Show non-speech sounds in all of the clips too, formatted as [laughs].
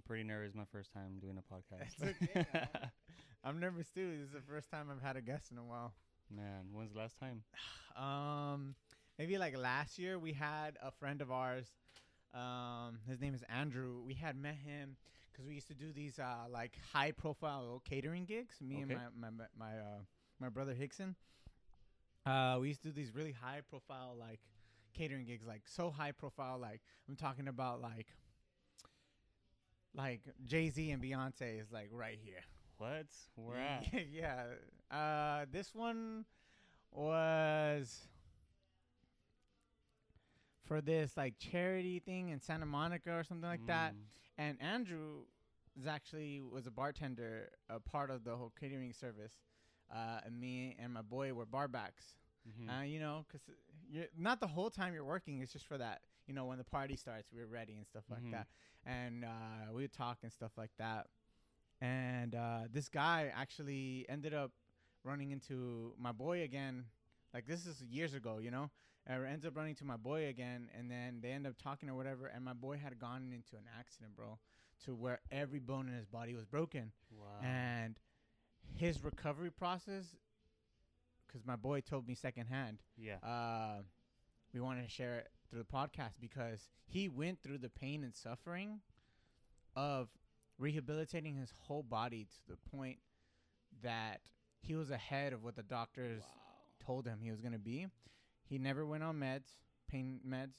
I'm pretty nervous. My first time doing a podcast. Okay. [laughs] I'm nervous too. This is the first time I've had a guest in a while. Man, when's the last time? [sighs] Um, maybe like last year we had a friend of ours. Um, his name is Andrew. We had met him because we used to do these uh like high profile catering gigs. Me Okay. and my my my uh my brother Hickson. Uh, we used to do these really high profile like catering gigs, like so high profile. Like I'm talking about like like Jay Z and Beyonce is like right here. What? Where [laughs] at? yeah. Uh, this one was for this like charity thing in Santa Monica or something like that. Mm, And Andrew is actually was a bartender, a part of the whole catering service. Uh, and me and my boy were barbacks. mhm. Uh, you know, because you're not the whole time you're working. It's just for that. You know, when the party starts, we're ready and stuff like Mhm. that. And uh, we would talk and stuff like that. And uh, this guy actually ended up running into my boy again. Like this is years ago, you know. Uh, ends up running to my boy again, and then they end up talking or whatever. And my boy had gone into an accident, bro, to where every bone in his body was broken wow. and his recovery process because my boy told me secondhand yeah. uh, we wanted to share it through the podcast because he went through the pain and suffering of rehabilitating his whole body to the point that he was ahead of what the doctors wow. told him he was going to be. He never went on meds, pain meds.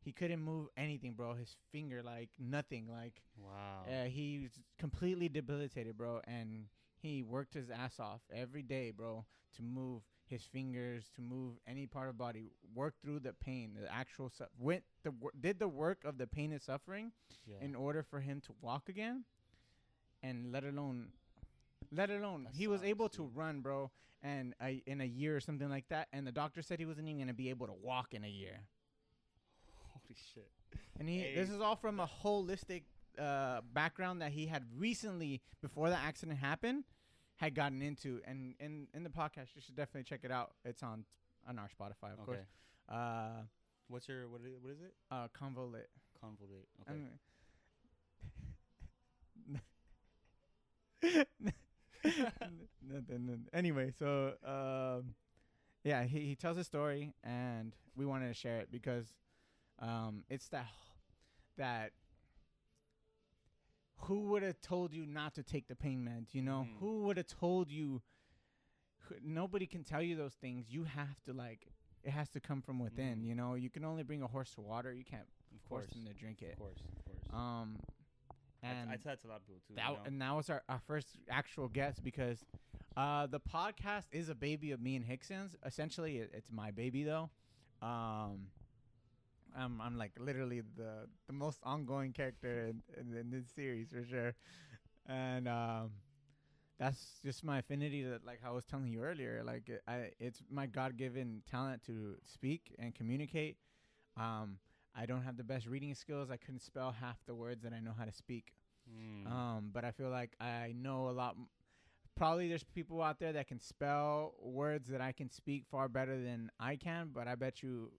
He couldn't move anything, bro. His finger, like nothing, like Wow. uh, he was completely debilitated, bro, and he worked his ass off every day, bro, to move his fingers, to move any part of body, work through the pain, the actual su- went the did the work of the pain and suffering yeah. in order for him to walk again, and let alone, let alone That he was able to run, bro, and uh, in a year or something like that, and the doctor said he wasn't even gonna be able to walk in a year. Holy shit. And he Hey. this is all from a holistic uh, background that he had recently before the accident happened had gotten into and in in the podcast you should definitely check it out. It's on on our Spotify, of course. Uh What's your what is, what is it? uh ConvoLIT. ConvoLIT. Okay. I'm- Nothing, [laughs] nothing. Anyway, so um, yeah, he, he tells a story, and we wanted to share it because um, it's that that who would have told you not to take the pain meds? You know, Mhm. who would have told you? Nobody can tell you those things. You have to like. It has to come from within. Mhm. You know, you can only bring a horse to water. You can't of force course. them to drink it. Of course. Of course. Um, and I tell that to a lot of people too. that you know? and that was our, our first actual guest because uh, the podcast is a baby of me and Hickson's. Essentially, it, it's my baby though. Um, I'm I'm like literally the the most ongoing character in, in, in this series for sure, and um, that's just my affinity that like I was telling you earlier. Like it, I, it's my God given talent to speak and communicate. Um, I don't have the best reading skills. I couldn't spell half the words that I know how to speak. Mm. Um, but I feel like I know a lot. Probably there's people out there that can spell words that I can speak far better than I can. But I bet you,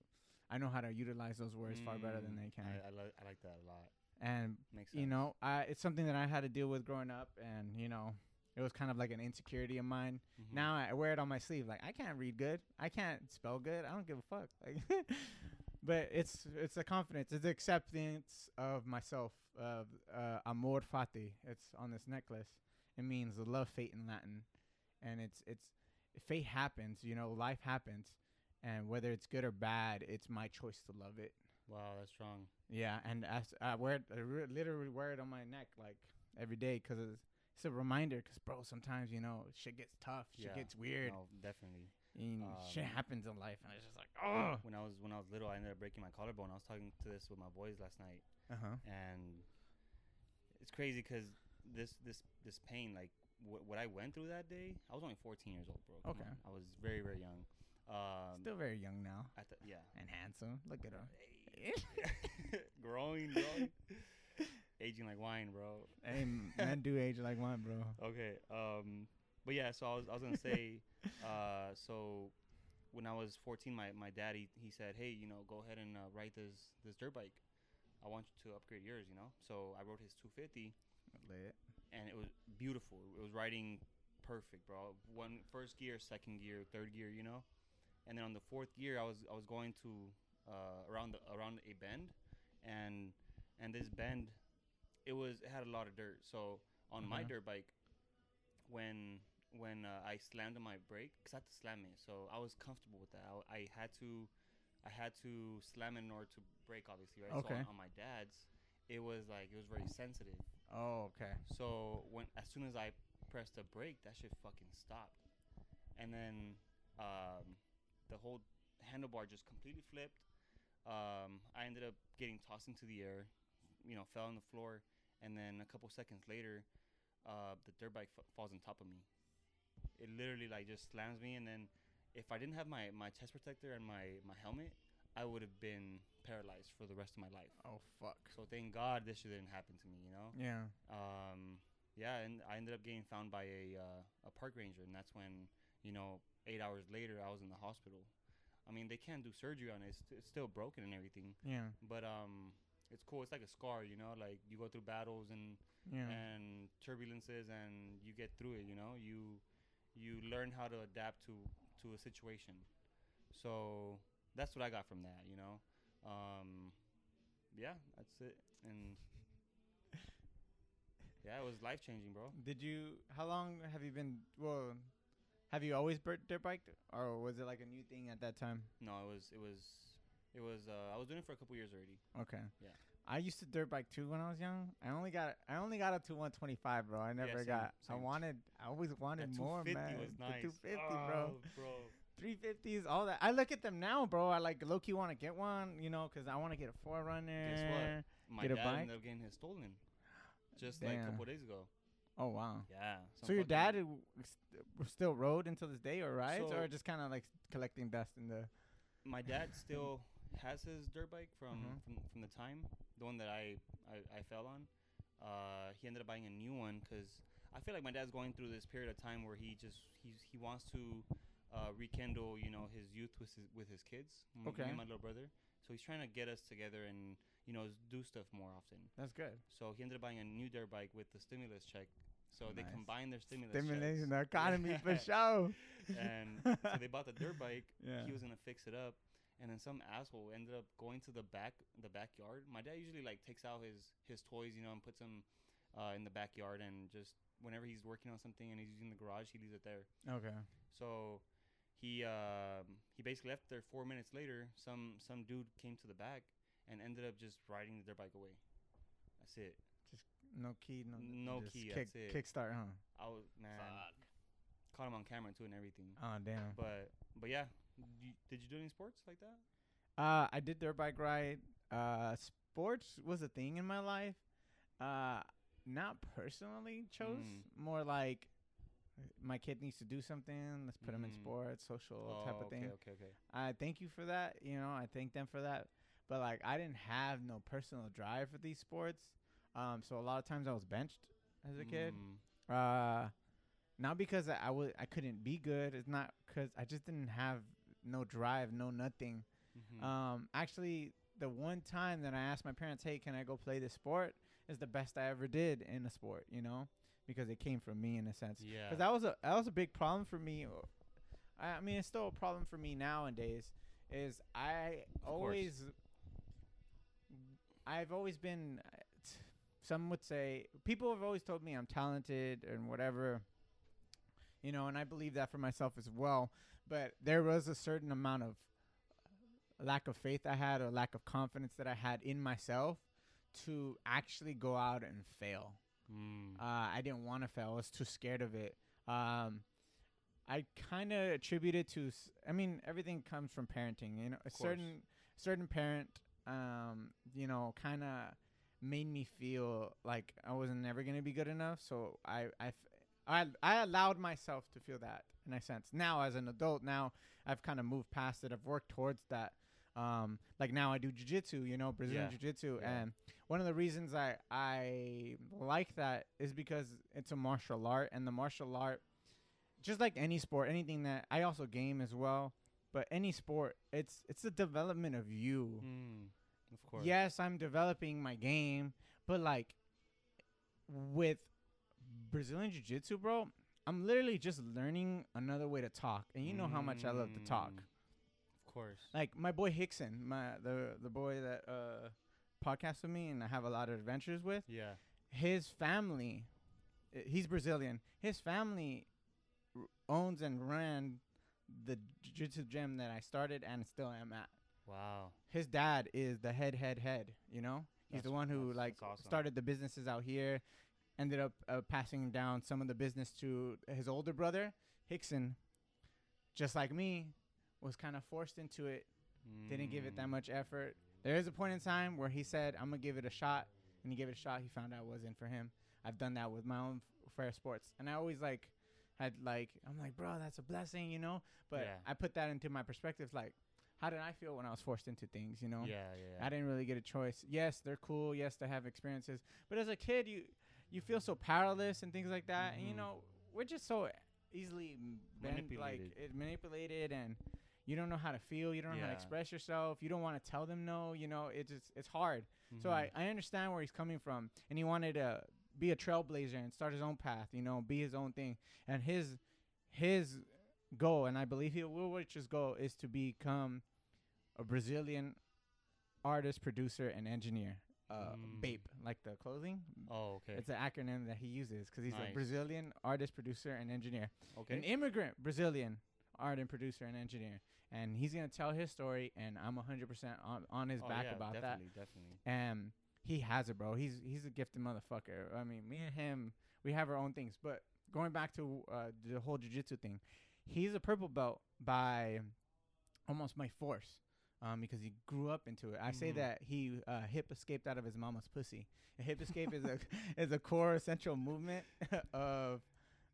I know how to utilize those words far better than Mm. they can. I, I, li- I like that a lot. and Makes sense. you know, I, it's something that I had to deal with growing up, and you know, it was kind of like an insecurity of mine. Mhm. Now I wear it on my sleeve. Like I can't read good. I can't spell good. I don't give a fuck. [laughs] Like, but it's it's a confidence. It's acceptance of myself. Of uh, amor fati. It's on this necklace. It means the love fate in Latin, and it's it's fate happens. You know, life happens, and whether it's good or bad, it's my choice to love it. Wow, that's strong. Yeah, and as I wear it, I re- literally wear it on my neck like every day because it's, it's a reminder. Because bro, sometimes you know shit gets tough, shit Yeah. gets weird, No, definitely. and Um, shit happens in life, and it's just like, oh, When I was when I was little, I ended up breaking my collarbone. I was talking to this with my boys last night, uh huh, and it's crazy because this this this pain, like wh- what I went through that day, I was only 14 years old, bro. Come Okay. on. I was very very young. Um, still very young now yeah, and handsome. Look at him. [laughs] growing, growing, aging like wine, bro. hey, men do age like wine, bro. [laughs] Okay. Um, but yeah, so I was I was gonna say, [laughs] uh, so when I was 14, my my daddy he said, hey, you know, go ahead and uh, ride this this dirt bike. I want you to upgrade yours, you know. So I rode his 250, Lit. and it was beautiful. It was riding perfect, bro. One first gear, second gear, third gear, you know. And then on the fourth gear, I was I was going to uh, around the, around a bend, and and this bend, it was it had a lot of dirt. So on my Mhm. dirt bike, when when uh, I slammed on my brake, cause I had to slam it, so I was comfortable with that. I, I had to I had to slam it in order to brake, obviously, right? So Okay. on, on my dad's, it was like it was very sensitive. Oh, okay. So when as soon as I pressed the brake, that shit fucking stopped, and then um, the whole handlebar just completely flipped. Um, I ended up getting tossed into the air, you know, fell on the floor, and then a couple seconds later, uh, the dirt bike f- falls on top of me. It literally like just slams me, and then if I didn't have my my chest protector and my my helmet, I would have been paralyzed for the rest of my life. Oh fuck. So thank God this shit didn't happen to me, you know. Yeah. Um, yeah, and I ended up getting found by a uh, a park ranger, and that's when you know eight hours later I was in the hospital. I mean, they can't do surgery on it; it's, it's still broken and everything. Yeah. But um, it's cool. It's like a scar, you know. Like you go through battles and Yeah. and turbulences, and you get through it. You know, you you learn how to adapt to to a situation. So that's what I got from that. You know, um, yeah, that's it. And [laughs] yeah, it was life changing, bro. Did you? How long have you been? Well, have you always dirt biked, or was it like a new thing at that time? No, it was it was it was. Uh, I was doing it for a couple years already. Okay. Yeah. I used to dirt bike too when I was young. I only got I only got up to 125, bro. I never same, got. I wanted. I always wanted That more, 250 man. was nice. The 250, bro. Oh, bro. 350s, all that. I look at them now, bro. I like low key want to get one, you know, because I want to get a forerunner. Guess what? My Get a dad bike? ended up getting his stolen, just like a couple days ago. Oh wow. Yeah. So your dad w- still rode until this day, or rides, So- or just kind of like collecting dust in the. my dad still has his dirt bike from Mhm. from, from the time the one that I, I I fell on. Uh, he ended up buying a new one because I feel like my dad's going through this period of time where he just he's he wants to uh, rekindle you know his youth with his with his kids. m- me Okay. and my little brother. So he's trying to get us together and you know do stuff more often. That's good. So he ended up buying a new dirt bike with the stimulus check. So they Nice. combined their stimulus Stimulating checks. the economy for [laughs] sure. and [laughs] so they bought the dirt bike. Yeah. He was gonna fix it up, and then some asshole ended up going to the back the backyard. My dad usually like takes out his his toys, you know, and puts them uh, in the backyard, and just whenever he's working on something and he's using the garage, he leaves it there. Okay. So he um, he basically left there. Four minutes later, some some dude came to the back and ended up just riding the dirt bike away. That's it. Just no key. No. No just key, Kick, that's it. Kickstart, huh? I was man caught him on camera too and everything. Oh damn. But but yeah, you, did you do any sports like that? Uh, I did dirt bike ride. Uh, sports was a thing in my life. Uh, not personally chose. Mm. More like my kid needs to do something. Let's put him in Mm. sports, social type of Oh, okay, thing. Okay, okay. I thank you for that. You know, I thank them for that. But like, I didn't have no personal drive for these sports. Um, so a lot of times I was benched as a kid. Mm, Uh, not because I, I was I couldn't be good. It's not because I just didn't have no drive, no nothing. mhm. Um, actually, the one time that I asked my parents, "Hey, can I go play this sport?" is the best I ever did in a sport. You know, because it came from me in a sense. yeah. Because that was a that was a big problem for me. I, mean, it's still a problem for me nowadays. Is I course. always, I've always been. Some would say people have always told me I'm talented and whatever. You know, and I believe that for myself as well. But there was a certain amount of lack of faith I had or lack of confidence that I had in myself to actually go out and fail. Mm, Uh, I didn't want to fail. I was too scared of it. Um, I kind of attribute it to. I mean, everything comes from parenting. You know, a certain certain parent, um, you know, kind of made me feel like I wasn't never gonna be good enough. So I, I, f- I, I allowed myself to feel that in a sense. Now, as an adult, now I've kind of moved past it. I've worked towards that. Um, like now I do jujitsu, you know, Brazilian Yeah. jiu-jitsu, Yeah. and one of the reasons I I like that is because it's a martial art, and the martial art, just like any sport, anything that I also game as well, but any sport, it's it's the development of you. mm, Of course. yes, I'm developing my game, but like with Brazilian Jiu Jitsu, bro, I'm literally just learning another way to talk. And you know how much I love to talk. Mm, Of course. Like my boy Hickson, my the the boy that uh podcasts with me and I have a lot of adventures with, Yeah. his family uh, he's Brazilian. His family owns and ran the jiu-jitsu gym that I started and still am at. Wow. His dad is the head head head, you know? He's the one who that's- like that's awesome. started the businesses out here, ended up uh, passing down some of the business to his older brother, Hickson. Just like me, was kind of forced into it, didn't give it that Mm. much effort. There is a point in time where he said, "I'm gonna give it a shot," and he gave it a shot. He found out it wasn't for him. I've done that with my own fair sports, and I always like had like I'm like, bro, that's a blessing, you know. But Yeah. I put that into my perspective, like, how did I feel when I was forced into things, you know? Yeah, yeah. yeah. I didn't really get a choice. Yes, they're cool. Yes, they have experiences. But as a kid, you you feel so powerless and things like that. And you Mhm. know, we're just so easily bent, like Manipulated. it, manipulated, and you don't know how to feel. You don't know how to express yourself. You don't want to tell them no. You know, it's just it's hard. So I. I understand where he's coming from, and he wanted to be a trailblazer and start his own path. You know, be his own thing. And his his goal, and I believe he will reach his goal, is to become a Brazilian artist, producer, and engineer. Uh, Mm. BAPE, like the clothing. Oh, okay. It's an acronym that he uses because he's a Brazilian artist, producer, and engineer. okay. An immigrant Brazilian art and producer and engineer. And he's gonna tell his story, and I'm 100% on, on his oh, back yeah, about that definitely, Definitely, and he has it, bro. He's he's a gifted motherfucker. I mean, me and him, we have our own things. But going back to uh, the whole jujitsu thing, he's a purple belt by almost my force, um, because he grew up into it. I say Mhm. that he uh, hip escaped out of his mama's pussy. A hip [laughs] escape is a is a core essential movement [laughs] of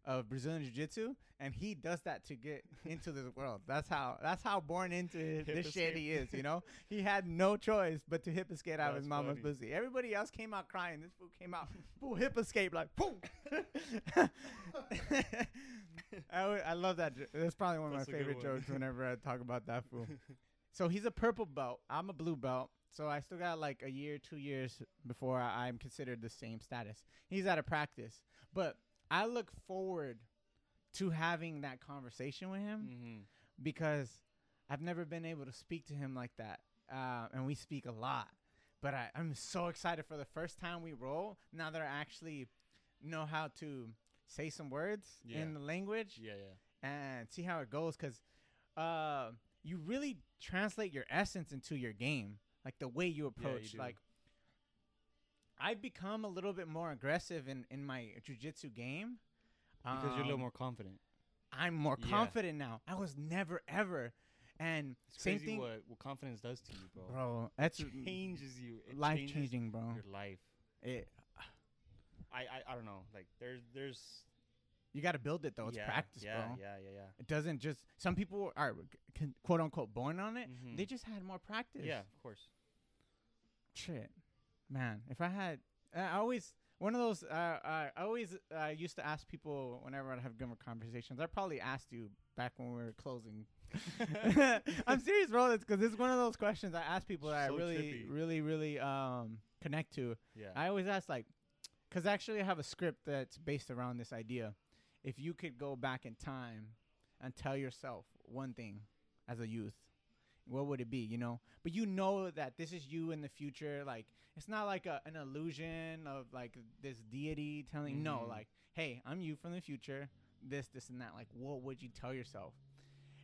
of Brazilian jiu-jitsu and he does that to get into this world. That's how that's how born into [laughs] this shit he is, you know? He had no choice but to hip escape out of his mama's funny. pussy. Everybody else came out crying. This fool came out [laughs] full hip escape like boom. [laughs] I, I love that. jo- That's probably one of That's my favorite jokes whenever I talk about that fool. So he's a purple belt. I'm a blue belt. So I still got like a year, two years before I'm considered the same status. He's out of practice, but I look forward to having that conversation with him mm-hmm. because I've never been able to speak to him like that, uh, and we speak a lot. But I, I'm so excited for the first time we roll. Now that I actually know how to say some words Yeah. in the language Yeah, yeah. and see how it goes because uh, you really translate your essence into your game like the way you you approach do. like i've become a little bit more aggressive in, in my jiu-jitsu game Because you're a little Um, more confident. i'm more Yeah. confident now i was never ever and It's same crazy thing what, what confidence does to you, bro. bro that's It changes you. It life changes changing bro Your life. it, I, I I don't know. Like there's there's you got to build it though it's yeah, practice yeah, bro Yeah, yeah, yeah. it doesn't just some people are quote unquote born on it Mhm. they just had more practice Yeah, of course. shit, man. If I had, I always one of those. Uh, I always uh, used to ask people whenever I'd have good conversations. I probably asked you back when we were closing. [laughs] [laughs] I'm serious, bro. It's because it's one of those questions I ask people that So I really, trippy. really, really um connect to. Yeah. I always ask like, because actually I have a script that's based around this idea. If you could go back in time and tell yourself one thing as a youth, what would it be? You know, but you know that this is you in the future. Like it's not like a, an illusion of like this deity telling. No, Mhm. like hey, I'm you from the future. This, this, and that. Like, what would you tell yourself?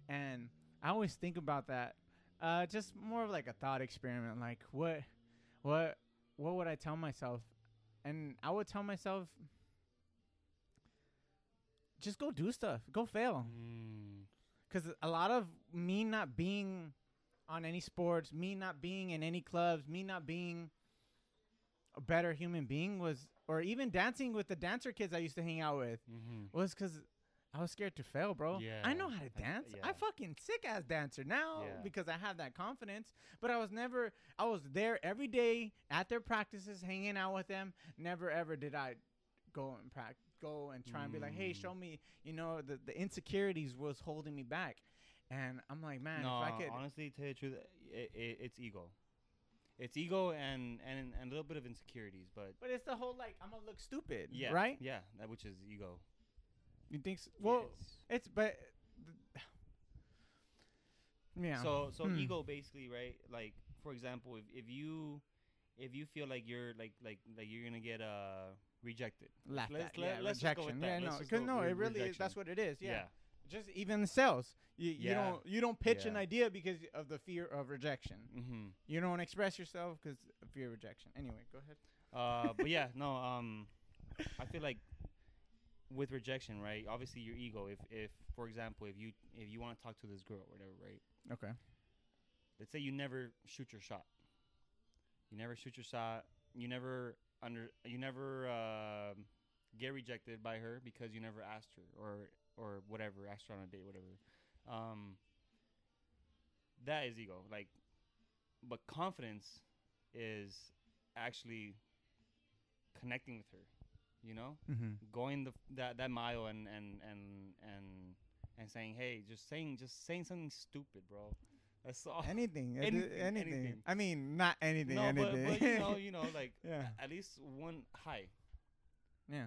And I always think about that. Uh, just more of like a thought experiment. Like, what, what, what would I tell myself? And I would tell myself, just go do stuff, go fail. Mm. Because a lot of me not being on any sports, me not being in any clubs, me not being a better human being was, or even dancing with the dancer kids I used to hang out with, Mm-hmm. was because I was scared to fail, bro. I know how to dance. I yeah. fucking sick ass dancer now Yeah. because I have that confidence. But I was never. I was there every day at their practices, hanging out with them. Never ever did I go and practice, go and try and be like, hey, Mm. show me. You know, the the insecurities was holding me back, and I'm like, man, no, if I could. honestly, tell you the truth, it, it, it's ego. it's ego and and and a little bit of insecurities, but But it's the whole like I'm gonna look stupid, yeah, right? Yeah, that which is ego. You think? So? Well, It's- it's but. [sighs] Yeah. So so Hmm. ego basically, right? Like for example, if, if you if you feel like you're like like like you're gonna get uh rejected. laugh let's- at. let- yeah, let's just go with rejection. that. Yeah, Let's no, because no, it really is. That's what it is. Yeah. Yeah. Just even the sales. You, you don't you don't pitch an idea because of the fear of rejection. Mm-hmm. You don't express yourself because of fear of rejection. Anyway, go ahead. Uh, but yeah, [laughs] no. Um, I feel like with rejection, right? Obviously, your ego. If if for example, if you if you want to talk to this girl, or whatever, right? Okay. Let's say you never shoot your shot. You never shoot your shot. You never under. You never um get rejected by her because you never asked her or or whatever. Her on a date, whatever. Um, that is ego. Like, but confidence is actually connecting with her. You know, Mm-hmm. going the that that mile and and and and and saying, hey, just saying just saying something stupid, bro. That's all. Anything, [laughs] Anything, anything. I mean, not anything. no, but, anything. but you know, [laughs] you know, like yeah, at least one high. yeah.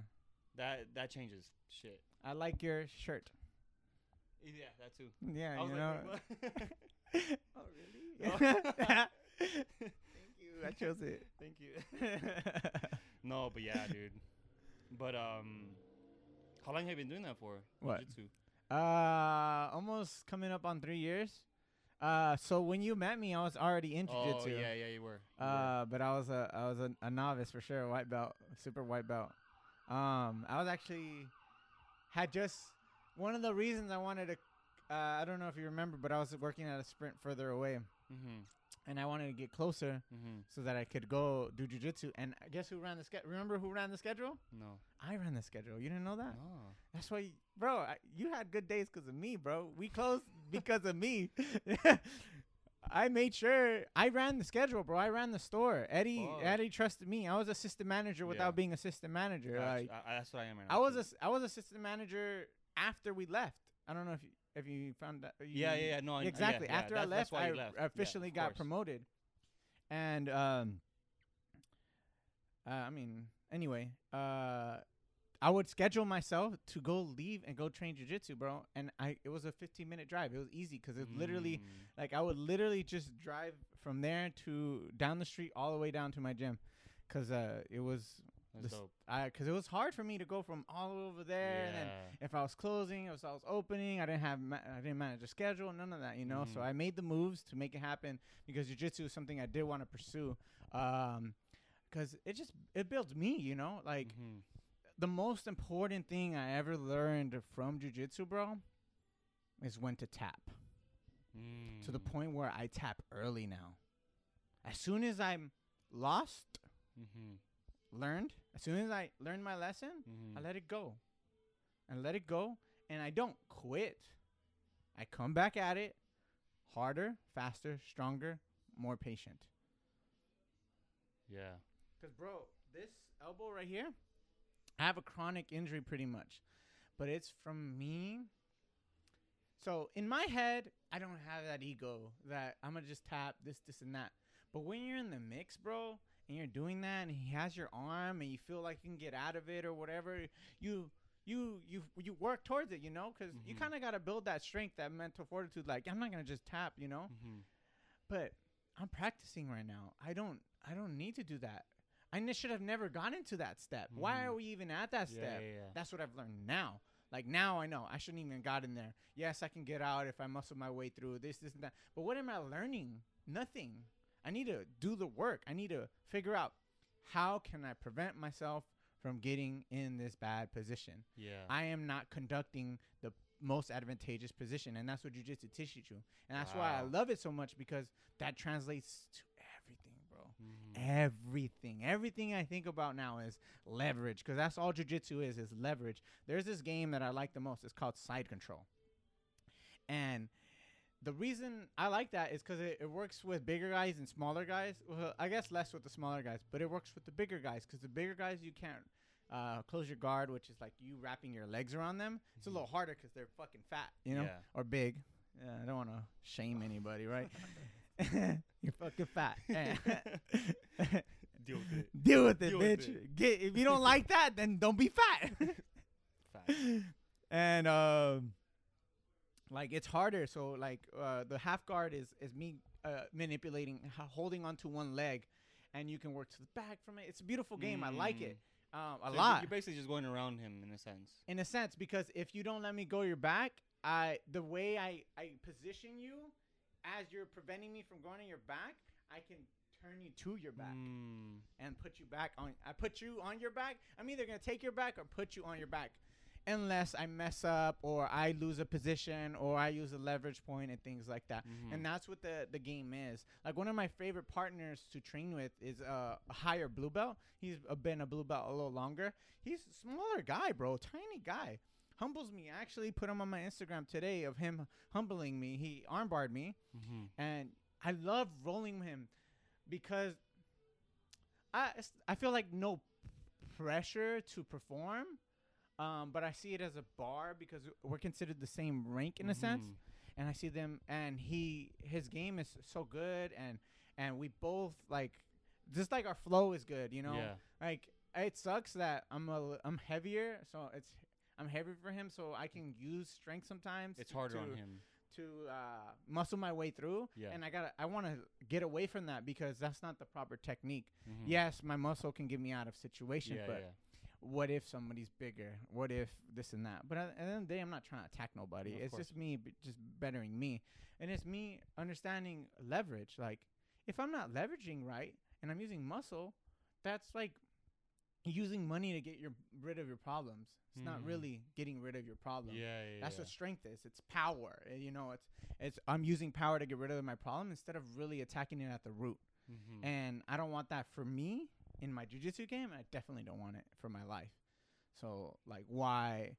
That that changes shit. I like your shirt. Yeah, that too. Yeah, I was you like, know. wait, what? [laughs] oh really? [laughs] Thank you. I chose it. [laughs] Thank you. no, but yeah, dude. But um, how long have you been doing that for? What? Jiu-jitsu? Uh, almost coming up on three years. Uh, so when you met me, I was already in Oh jiu-jitsu. Oh yeah, yeah, you were. You were. Uh, but I was a I was a, a novice for sure, a white belt, super white belt. Um, I was actually had just one of the reasons I wanted to. Uh, I don't know if you remember, but I was working at a sprint further away, mhm, and I wanted to get closer mhm. so that I could go do jujitsu. And guess who ran the schedule? Remember who ran the schedule? No. I ran the schedule. You didn't know that? No. That's why, you- bro. I, you had good days because of me, bro. We closed because of me. [laughs] I made sure I ran the schedule, bro. I ran the store. Eddie, Fuck. Eddie trusted me. I was assistant manager without Yeah. being assistant manager. Gotcha. Like I, that's what I am right I was, too. a, I was assistant manager after we left. I don't know if you, if you found that. you- Yeah, yeah, yeah. No, exactly. yeah, after I left, that's I left. Officially of got course. promoted. And um, uh, I mean, anyway, uh, I would schedule myself to go leave and go train jujitsu, bro. And I, it was a 15 minute drive. It was easy because it literally, Mm, like, I would literally just drive from there to down the street all the way down to my gym, cause uh, it was, this- dope. I, cause it was hard for me to go from all over there and then if I was closing, if I was opening, I didn't have ma- I didn't manage a schedule, none of that, you know. So Mhm. I made the moves to make it happen because jujitsu is something I did want to pursue, um, because it just it builds me, you know. Like Mhm. The most important thing I ever learned from jujitsu, bro, is when to tap to the Mm. point where I tap early now. As soon as I'm lost, Mhm. learned, as soon as I learn my lesson, Mhm. I let it go. And let it go and I don't quit. I come back at it harder, faster, stronger, more patient. Yeah. Cuz bro, this elbow right here, have a chronic injury pretty much. But it's from me. So, in my head, I don't have that ego that I'm to just tap this this and that. But when you're in the mix, bro, and you're doing that and he has your arm and you feel like you can get out of it or whatever, you you you you work towards it, you know, because you Mhm. kind of got to build that strength, that mental fortitude. Like I'm not gonna just tap, you know. Mhm. But I'm practicing right now. I don't I don't need to do that. I should have never gone into that step. Why Mhm. are we even at that step? yeah, yeah. That's what I've learned now. Like now I know I shouldn't even got in there. Yes, I can get out if I muscle my way through this, this, and that. But what am I learning? Nothing. I need to do the work. I need to figure out how can I prevent myself from getting in this bad position. Yeah. I am not conducting the most advantageous position, and that's what jujitsu teaches you. And that's why I love it so much because that translates to. Everything, everything I think about now is leverage, because that's all jujitsu is, is leverage. There's this game that I like the most. It's called Side Control, and the reason I like that is because it, it works with bigger guys and smaller guys. Well, I guess less with the smaller guys, but it works with the bigger guys because the bigger guys you can't uh, close your guard, which is like you wrapping your legs around them. It's a Mhm. little harder because they're fucking fat, you know, Yeah. or big. Yeah, I don't want to shame anybody, right? [laughs] [laughs] You're fucking fat. [laughs] [laughs] Deal with it. Deal with it, Deal with bitch. it. Get if you don't like that, then don't be fat. Fact. and um, like it's harder. So like uh, the half guard is is me uh, manipulating, holding onto one leg, and you can work to the back from it. It's a beautiful game. I like it um, a So lot You're basically just going around him in a sense. in a sense because if you don't let me go your back, I the way I I position you as you're preventing me from going on your back, I can turn you to your back Mm. and put you back on. I put you on your back. I'm either gonna take your back or put you on your back, unless I mess up or I lose a position or I use a leverage point and things like that. Mhm. And that's what the the game is. Like one of my favorite partners to train with is uh, a higher blue belt. He's been a blue belt a little longer. He's a smaller guy, bro, tiny guy. Humbles me. I actually put him on my Instagram today of him humbling me. He armbarred me Mhm. and I love rolling him because I I feel like no pressure to perform, um, but I see it as a bar because we're considered the same rank in a sense, and I see them and he his game is so good and and we both like just like our flow is good, you know. Yeah. Like it sucks that I'm a I'm heavier, so it's I'm heavy for him, so I can use strength sometimes. It's to- harder to, on him. to uh, muscle my way through. Yeah. And I gotta, I want to get away from that because that's not the proper technique. Mhm. Yes, my muscle can get me out of situations, Yeah. but yeah. what if somebody's bigger? What if this and that? But at the end of the day, I'm not trying to attack nobody. It's course. just me, just bettering me, and it's me understanding leverage. Like, if I'm not leveraging right and I'm using muscle, that's like using money to get your rid of your problems. It's not Mhm. really getting rid of your problem. Yeah, yeah, That's yeah. what strength is. It's power. uh, You know, it's it's I'm using power to get rid of my problem instead of really attacking it at the root. Mhm. And I don't want that for me in my jujitsu game. I definitely don't want it for my life. So like why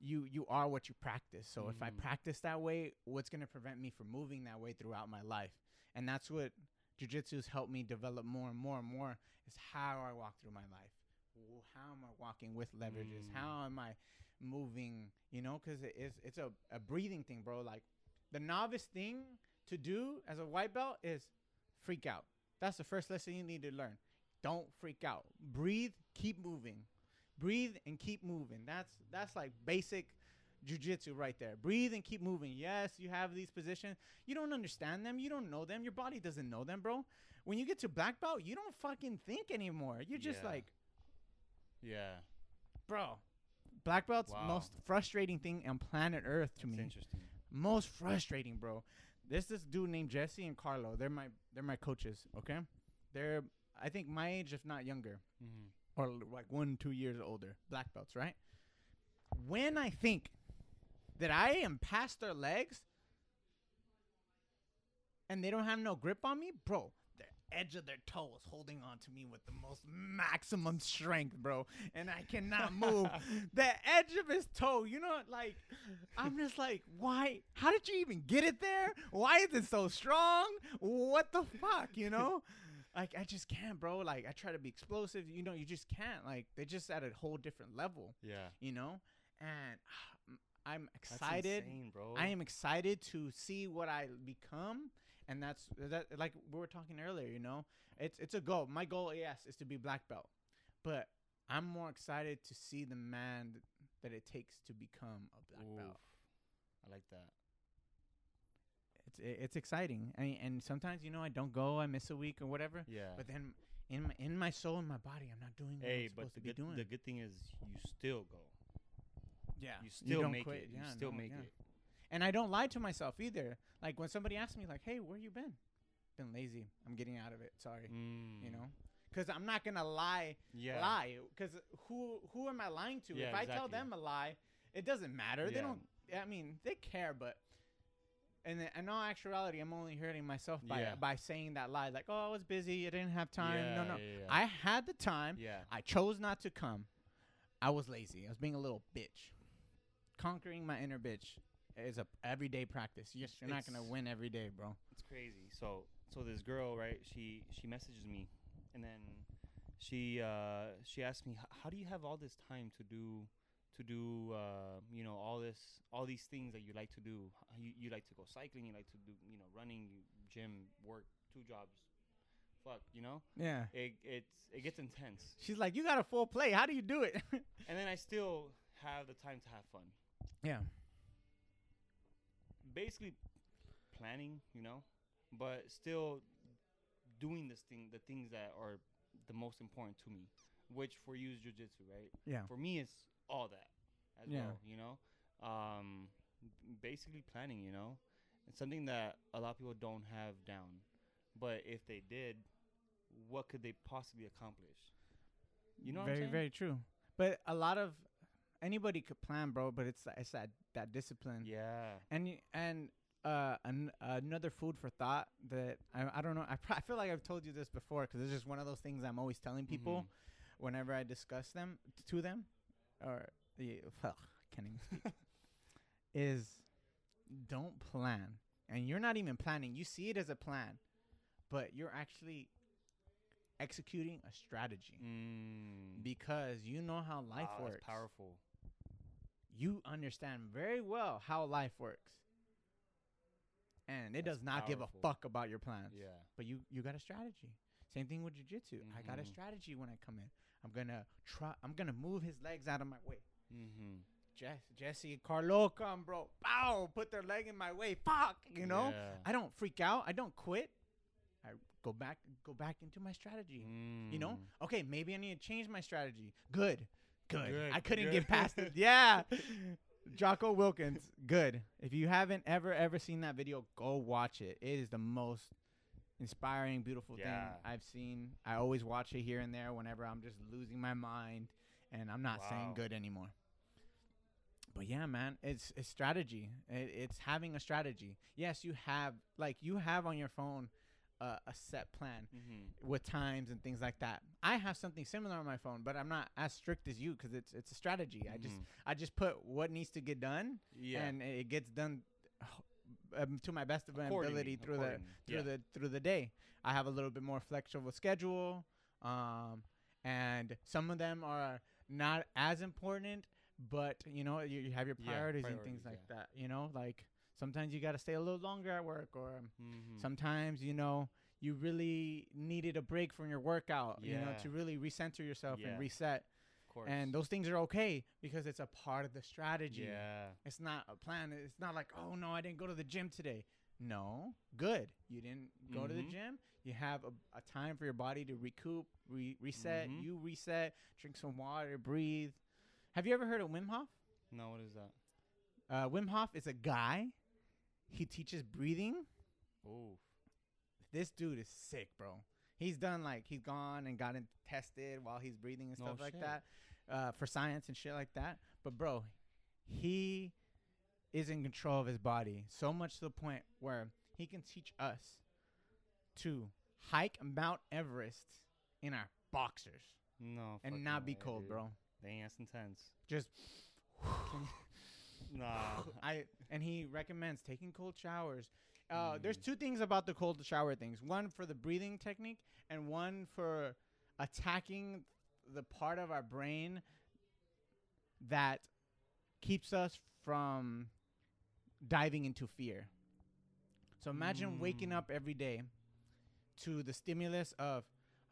you you are what you practice. So if I Mhm. practice that way, what's gonna prevent me from moving that way throughout my life? And that's what jujitsu's helped me develop more and more and more is how I walk through my life. How am I walking with leverages? Mm. How am I moving? You know, because it is it's a, a breathing thing, bro. Like the novice thing to do as a white belt is freak out. That's the first lesson you need to learn. Don't freak out. Breathe, keep moving. Breathe and keep moving. That's that's like basic jujitsu right there. Breathe and keep moving. Yes, you have these positions. You don't understand them. You don't know them. Your body doesn't know them, bro. When you get to black belt, you don't fucking think anymore. You're just Yeah. like, yeah. bro. Black belt's Wow. most frustrating thing on planet Earth to That's me. interesting. Most frustrating, bro. There's this dude named Jesse and Carlo. They're my they're my coaches. Okay, they're I think my age, if not younger, Mhm. or like one two years older. Black belts, right? When I think that I am past their legs and they don't have no grip on me, bro. Edge of their toes, holding on to me with the most maximum strength, bro, and I cannot move. [laughs] the edge of his toe, you know, like I'm just like, why? How did you even get it there? Why is it so strong? What the fuck, you know? [laughs] Like I just can't, bro. Like I try to be explosive, you know, you just can't. Like they're just at a whole different level, Yeah. you know. And [sighs] I'm excited. insane, bro. I am excited to see what I become, and that's that. Like we were talking earlier, you know, it's it's a goal. My goal, yes, is to be black belt, but I'm more excited to see the man that it takes to become a black belt. I like that. It's i- it's exciting, and, and sometimes you know I don't go, I miss a week or whatever, Yeah. but then in my in my soul and my body, I'm not doing what hey, I'm but supposed the to be good doing. the good thing is you still go. yeah, You still don't make quit. it. You still no, make yeah. it. And I don't lie to myself either. Like when somebody asks me, like, "Hey, where you been?" Been lazy. I'm getting out of it. Sorry. Mm. You know, because I'm not gonna lie. Yeah. Lie. Because who who am I lying to? Yeah, if I tell them a lie, it doesn't matter. They don't. I mean, they care, but. And then, in all actuality, I'm only hurting myself by Yeah. by saying that lie. Like, oh, I was busy. I didn't have time. no, Yeah, no. yeah, yeah. I had the time. Yeah. I chose not to come. I was lazy. I was being a little bitch. Conquering my inner bitch is a everyday practice. You're, not gonna win every day, bro. It's crazy. So so this girl, right? She she messages me, and then she uh she asked me, "H- how do you have all this time to do to do uh you know all this all these things that you like to do? H- You you like to go cycling, you like to do you know running, you gym, work two jobs. Fuck, you know, Yeah. it it's it gets intense, She's like, you got a full plate. How do you do it? [laughs] and then I still have the time to have fun. yeah. Basically, planning, you know, but still doing this thing, the things that are the most important to me, which for you is jujitsu, right? Yeah. For me, it's all that as Yeah. well, you know. Um, basically planning, you know, it's something that a lot of people don't have down, but if they did, what could they possibly accomplish? You know, what very very true. But a lot of anybody could plan, bro. But it's it's that that discipline. yeah. And y- and uh, an, another food for thought that I, I don't know. I, pr- I feel like I've told you this before because it's just one of those things I'm always telling people Mhm. whenever I discuss them to them, or yeah, ugh, can't even speak. [laughs] is don't plan, and you're not even planning. You see it as a plan, but you're actually executing a strategy Mm. because you know how life Wow, that's works. powerful. You understand very well how life works. And it That's does not give a fuck about your plans. Yeah. But you you got a strategy. Same thing with jujitsu. I got a Mhm. strategy when I come in. I'm gonna try. I'm gonna move his legs out of my way. Mm-hmm. Jess, Jesse, Carlo come, bro. Bow, put their leg in my way. Fuck, you know. Yeah. I don't freak out. I don't quit. I go back, go back into my strategy. You know, Mm. okay, maybe I need to change my strategy. Good, good. Good, I couldn't good. get past it. [laughs] Yeah, Jocko Willink, good. If you haven't ever ever seen that video, go watch it. It is the most inspiring, beautiful Yeah. thing I've seen. I always watch it here and there whenever I'm just losing my mind and I'm not saying good anymore. But yeah, man, it's it's strategy. It, it's having a strategy. Yes, you have like you have on your phone uh, a set plan Mm-hmm. with times and things like that. I have something similar on my phone, but I'm not as strict as you because it's it's a strategy. I just Mhm. I just put what needs to get done, yeah. and it gets done um, to my best of my ability through the through yeah. the through the day. I have a little bit more flexible schedule, um, and some of them are not as important. But you know, you, you have your Yeah, priorities, and things like yeah. that. You know, like sometimes you got to stay a little longer at work, or Mhm. Sometimes, you know, you really needed a break from your workout, yeah. you know, to really recenter yourself Yeah. and reset. of course. And those things are okay because it's a part of the strategy. yeah. It's not a plan. It's not like, oh no, I didn't go to the gym today. No, good. You didn't go to the Mhm. gym. You have a, a time for your body to recoup, re- reset. Mhm. You reset, drink some water, breathe. Have you ever heard of Wim Hof? No, what is that? Uh, Wim Hof is a guy. He teaches breathing Oh. this dude is sick, bro. He's done like he's gone and gotten tested while he's breathing and stuff like shit. that, uh, for science and shit like that. But bro, he is in control of his body so much to the point where he can teach us to hike Mount Everest in our boxers No. and not be cold, dude. bro. Dang, that's intense. Just Nah. [laughs] I and he recommends taking cold showers. Uh, There's Mm. two things about the cold shower things. One for the breathing technique, and one for attacking the part of our brain that keeps us from diving into fear. So imagine waking Mm. up every day to the stimulus of,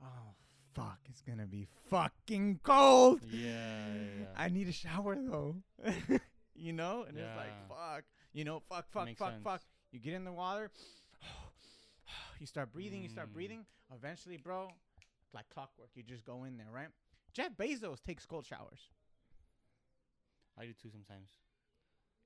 oh fuck, it's gonna be fucking cold. yeah, yeah, yeah. I need a shower though. [laughs] you know? And it's like, fuck. You know, fuck, fuck, fuck, sense. fuck. You get in the water. [sighs] you start breathing, you start Mm. breathing. Eventually, bro, like clockwork, you just go in there, right? Jeff Bezos takes cold showers. I do too sometimes.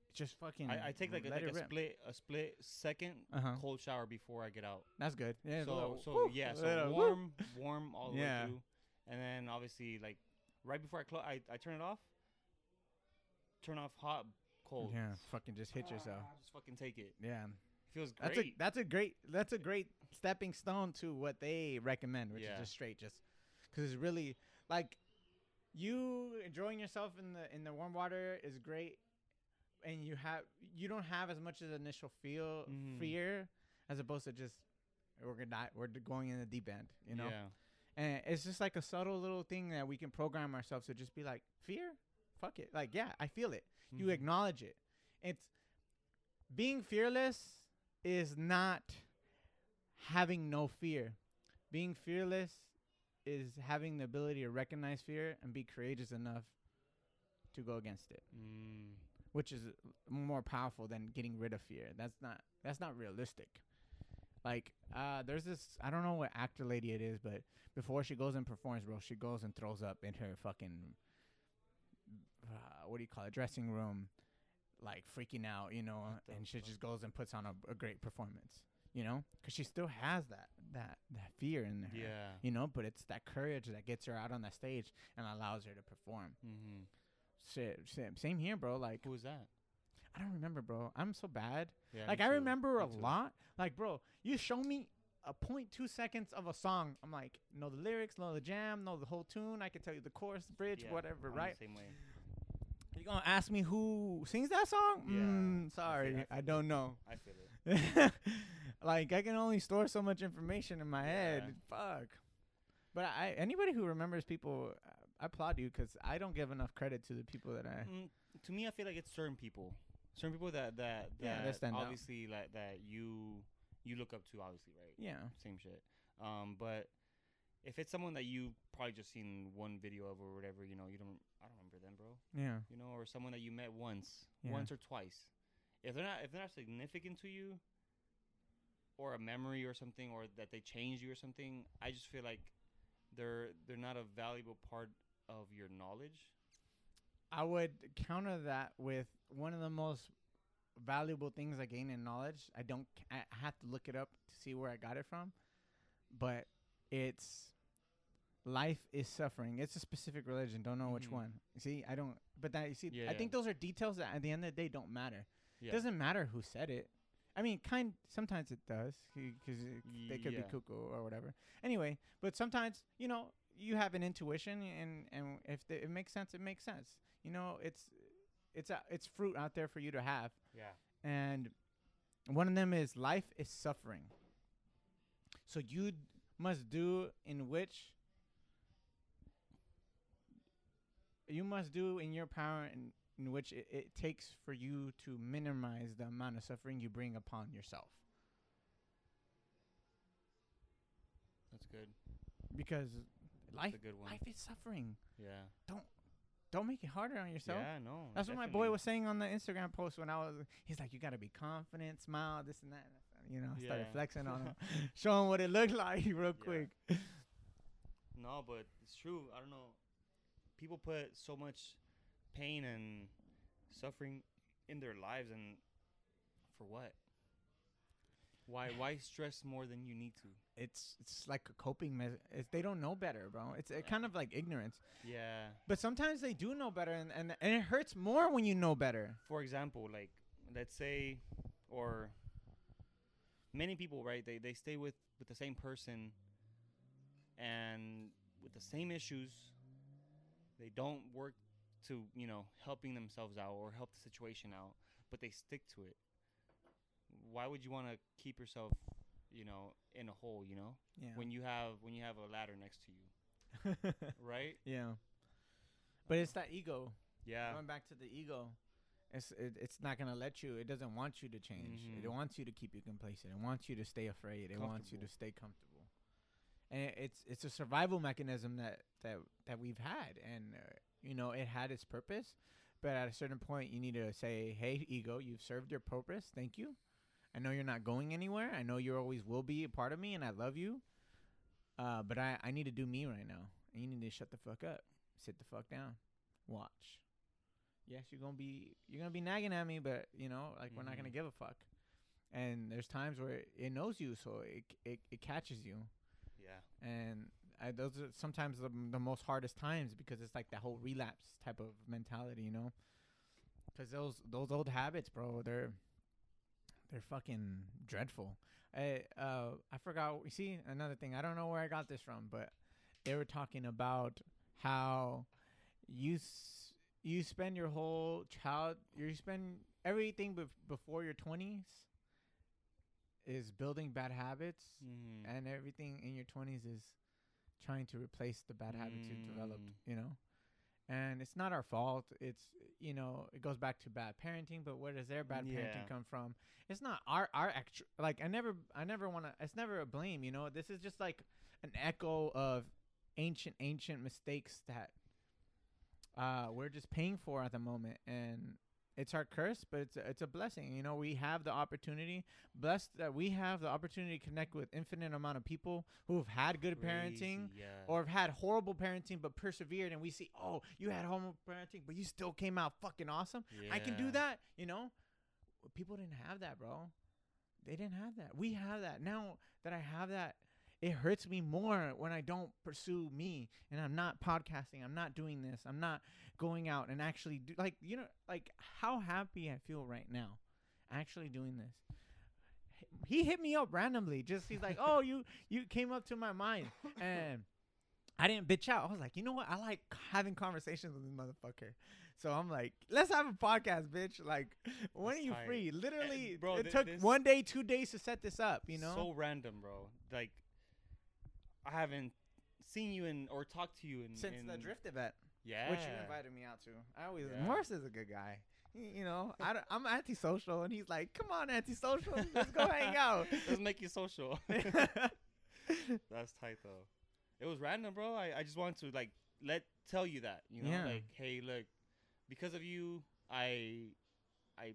It's Just fucking. I, I take like a, like a split a split second Uh-huh. cold shower before I get out. That's good. Yeah. so little- so whew, yeah, so little- warm warm all the Yeah. way through, and then obviously like right before I close, I I turn it off. Turn off hot, cold. Yeah. Fucking just hit yourself. Ah, Just fucking take it. Yeah. Feels That's great. a that's a great that's a great stepping stone to what they recommend, which Yeah. is just straight, just because it's really like you enjoying yourself in the in the warm water is great, and you have you don't have as much as initial feel Mhm. fear as opposed to just we're gonna die, we're going in the deep end, you know. Yeah. And it's just like a subtle little thing that we can program ourselves to just be like fear, fuck it, like yeah, I feel it you Mhm. acknowledge it. It's being fearless is not having no fear. Being fearless is having the ability to recognize fear and be courageous enough to go against it, Mm. which is more powerful than getting rid of fear. That's not that's not realistic. Like, uh, there's this I don't know what actor lady it is, but before she goes and performs, bro, she goes and throws up in her fucking what do you call it, dressing room, like freaking out, you know, and she fuck? just goes and puts on a, a great performance, you know, because she still has that that that fear in her, Yeah. you know, but it's that courage that gets her out on that stage and allows her to perform. Mm-hmm. Shit, same, same here, bro. Like Who was that? I don't remember, bro. I'm so bad. Yeah. like I too. remember a too. lot. Like, bro, you show me a point two seconds of a song. I'm like, know the lyrics, know the jam, know the whole tune. I can tell you the chorus, bridge, Yeah, whatever, right? Same way. Gonna ask me who sings that song? Yeah, Mm, I feel- sorry, I I, don't know. I feel it. [laughs] like I can only store so much information in my head. Fuck. But I anybody who remembers people, I applaud you because I don't give enough credit to the people that I. Mm, to me, I feel like it's certain people, certain people that that that Yeah, they stand out. obviously like that you you look up to, obviously, right? Yeah. Same shit. Um, but if it's someone that you probably just seen one video of or whatever, you know, you don't. I don't remember them, bro. Yeah. You know, or someone that you met once, Yeah. once or twice. If they're not if they're not significant to you, or a memory or something, or that they changed you or something, I just feel like they're they're not a valuable part of your knowledge. I would counter that with one of the most valuable things I gain in knowledge. I don't. c- I have to look it up to see where I got it from, but it's life is suffering. It's a specific religion. Don't know which Mhm. one. See, I don't. But that you see, I Yeah. think those are details that at the end of the day don't matter. Yeah. It doesn't matter who said it. I mean, kind sometimes it does because they could Yeah. be cuckoo or whatever. Anyway, but sometimes you know you have an intuition, and and if the, it makes sense, it makes sense. You know, it's it's a, it's fruit out there for you to have, Yeah. and one of them is life is suffering. So you must do in which you must do in your power in, in which it, it takes for you to minimize the amount of suffering you bring upon yourself. That's good. Because life That's a good one. life is suffering. Yeah. Don't don't make it harder on yourself. Yeah, no. That's what my boy was saying on the Instagram post when I was. He's like, "You gotta be confident, smile, this and that." You know, I started Yeah. flexing on him, [laughs] showing what it looked like [laughs] real Yeah. quick. No, but it's true. I don't know. People put so much pain and suffering in their lives, and for what? Why? [sighs] Why stress more than you need to? It's it's like a coping measure. It's, they don't know better, bro. It's uh, kind of like ignorance. Yeah. But sometimes they do know better, and, and and it hurts more when you know better. For example, like let's say, or many people, right? They they stay with with the same person, and with the same issues. They don't work to you know helping themselves out or help the situation out, but they stick to it. Why would you want to keep yourself, you know, in a hole? You know, Yeah. when you have when you have a ladder next to you, [laughs] right? yeah. But it's that ego. Yeah. Going back to the ego, it's it, it's not gonna let you. It doesn't want you to change. It Mhm. wants you to keep you complacent. It wants you to stay afraid. It wants you to stay comfortable. And it, it's it's a survival mechanism that that that we've had, and uh, you know it had its purpose. But at a certain point, you need to say, "Hey, ego, you've served your purpose. Thank you. I know you're not going anywhere. I know you always will be a part of me, and I love you. Uh, but I I need to do me right now, and you need to shut the fuck up, sit the fuck down, watch." yes, you're gonna be you're gonna be nagging at me, but you know, like we're not gonna Mhm. give a fuck. And there's times where it knows you, so it it, it catches you. And I, those are sometimes the, the most hardest times because it's like that whole relapse type of mentality, you know. Because those those old habits, bro, they're they're fucking dreadful. I uh I forgot. You see another thing. I don't know where I got this from, but they were talking about how you s- you spend your whole child you spend everything bef- before your 20s is building bad habits Mm. and everything in your 20s is trying to replace the bad habits you've developed Mm. you know and it's not our fault. It's you know it goes back to bad parenting. But where does their bad Yeah. parenting come from? It's not our our actual like I never I never want to. It's never a blame. You know this is just like an echo of ancient ancient mistakes that uh we're just paying for at the moment and. It's our curse, but it's a, it's a blessing. You know, we have the opportunity, blessed that we have the opportunity to connect with infinite amount of people who have had good parenting, yeah. or have had horrible parenting but persevered and we see oh you had horrible parenting but you still came out fucking awesome. I can do that you know? People didn't have that bro. They didn't have that. We have that. Now that i have that it hurts me more when i don't pursue me and i'm not podcasting i'm not doing this i'm not going out and actually do like you know like how happy i feel right now actually doing this he hit me up randomly just he's like oh you you came up to my mind [laughs] and I didn't bitch out. I was like, you know what? I like having conversations with this motherfucker. So I'm like, let's have a podcast, bitch. Like, when That's are you tight. free? Eh, Literally, bro, it thi- took one day, two days to set this up. You know? so random, bro. Like, I haven't seen you in or talked to you in Since in, the drift event, Yeah, which you invited me out to, I always Yeah. Morris is a good guy. He- You know, I I'm antisocial, and he's like, "Come on, antisocial, let's go hang [laughs] out." Let's make you social. [laughs] [laughs] That's tight though. It was random, bro. I, I just wanted to like let tell you that you know Yeah. like hey look because of you I I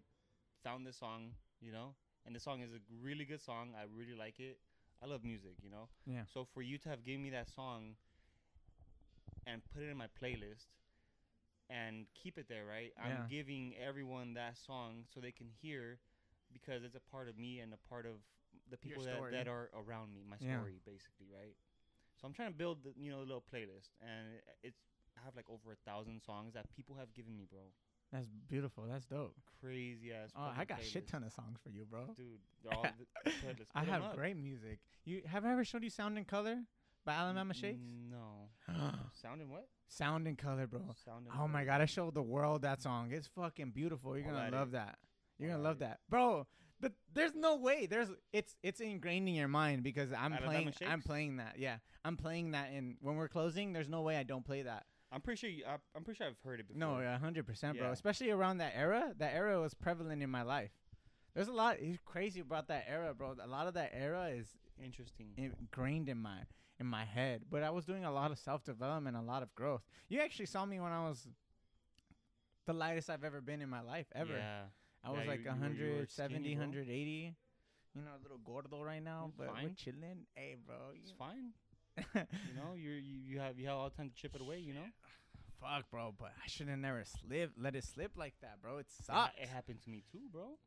found this song you know and the song is a really good song. I really like it. I love music, you know. Yeah. So for you to have given me that song and put it in my playlist and keep it there, right? Yeah. I'm giving everyone that song so they can hear because it's a part of me and a part of the people that, that are around me, my Yeah. story basically, right? So I'm trying to build, the, you know, a little playlist and it's I have like over a thousand songs that people have given me, bro. That's beautiful. That's dope. Crazy ass. Oh, I got shit ton of songs for you, bro. Dude, [laughs] all the playlists. I have up. great music. You have I ever showed you Sound in Color by Alabama Shakes? Mm, no. [gasps] Sound in what? Sound in Color, bro. Sound in Oh my god, I showed the world that song. It's fucking beautiful. You're I'll gonna love it. that. You're I'll gonna love it. that, bro. But there's no way. There's it's it's ingrained in your mind because I'm Alabama playing. I'm playing that. Yeah, I'm playing that. And when we're closing, there's no way I don't play that. I'm pretty sure you, I, I'm pretty sure I've heard it before. No, yeah, hundred percent, bro. Yeah. Especially around that era. That era was prevalent in my life. There's a lot. It's crazy about that era, bro. A lot of that era is Interesting. ingrained in my in my head. But I was doing a lot of self development, a lot of growth. You actually saw me when I was the lightest I've ever been in my life ever. Yeah. I was Yeah, like you- you were- you 170, skinny, 180. You know, a little gordo right now, but we're fine. chilling. Hey, bro. It's fine. You know, you you have you have all the time to chip it away. You know. [sighs] Fuck, bro. But I should have never slip. Let it slip like that, bro. It It sucks. It happened to me too, bro.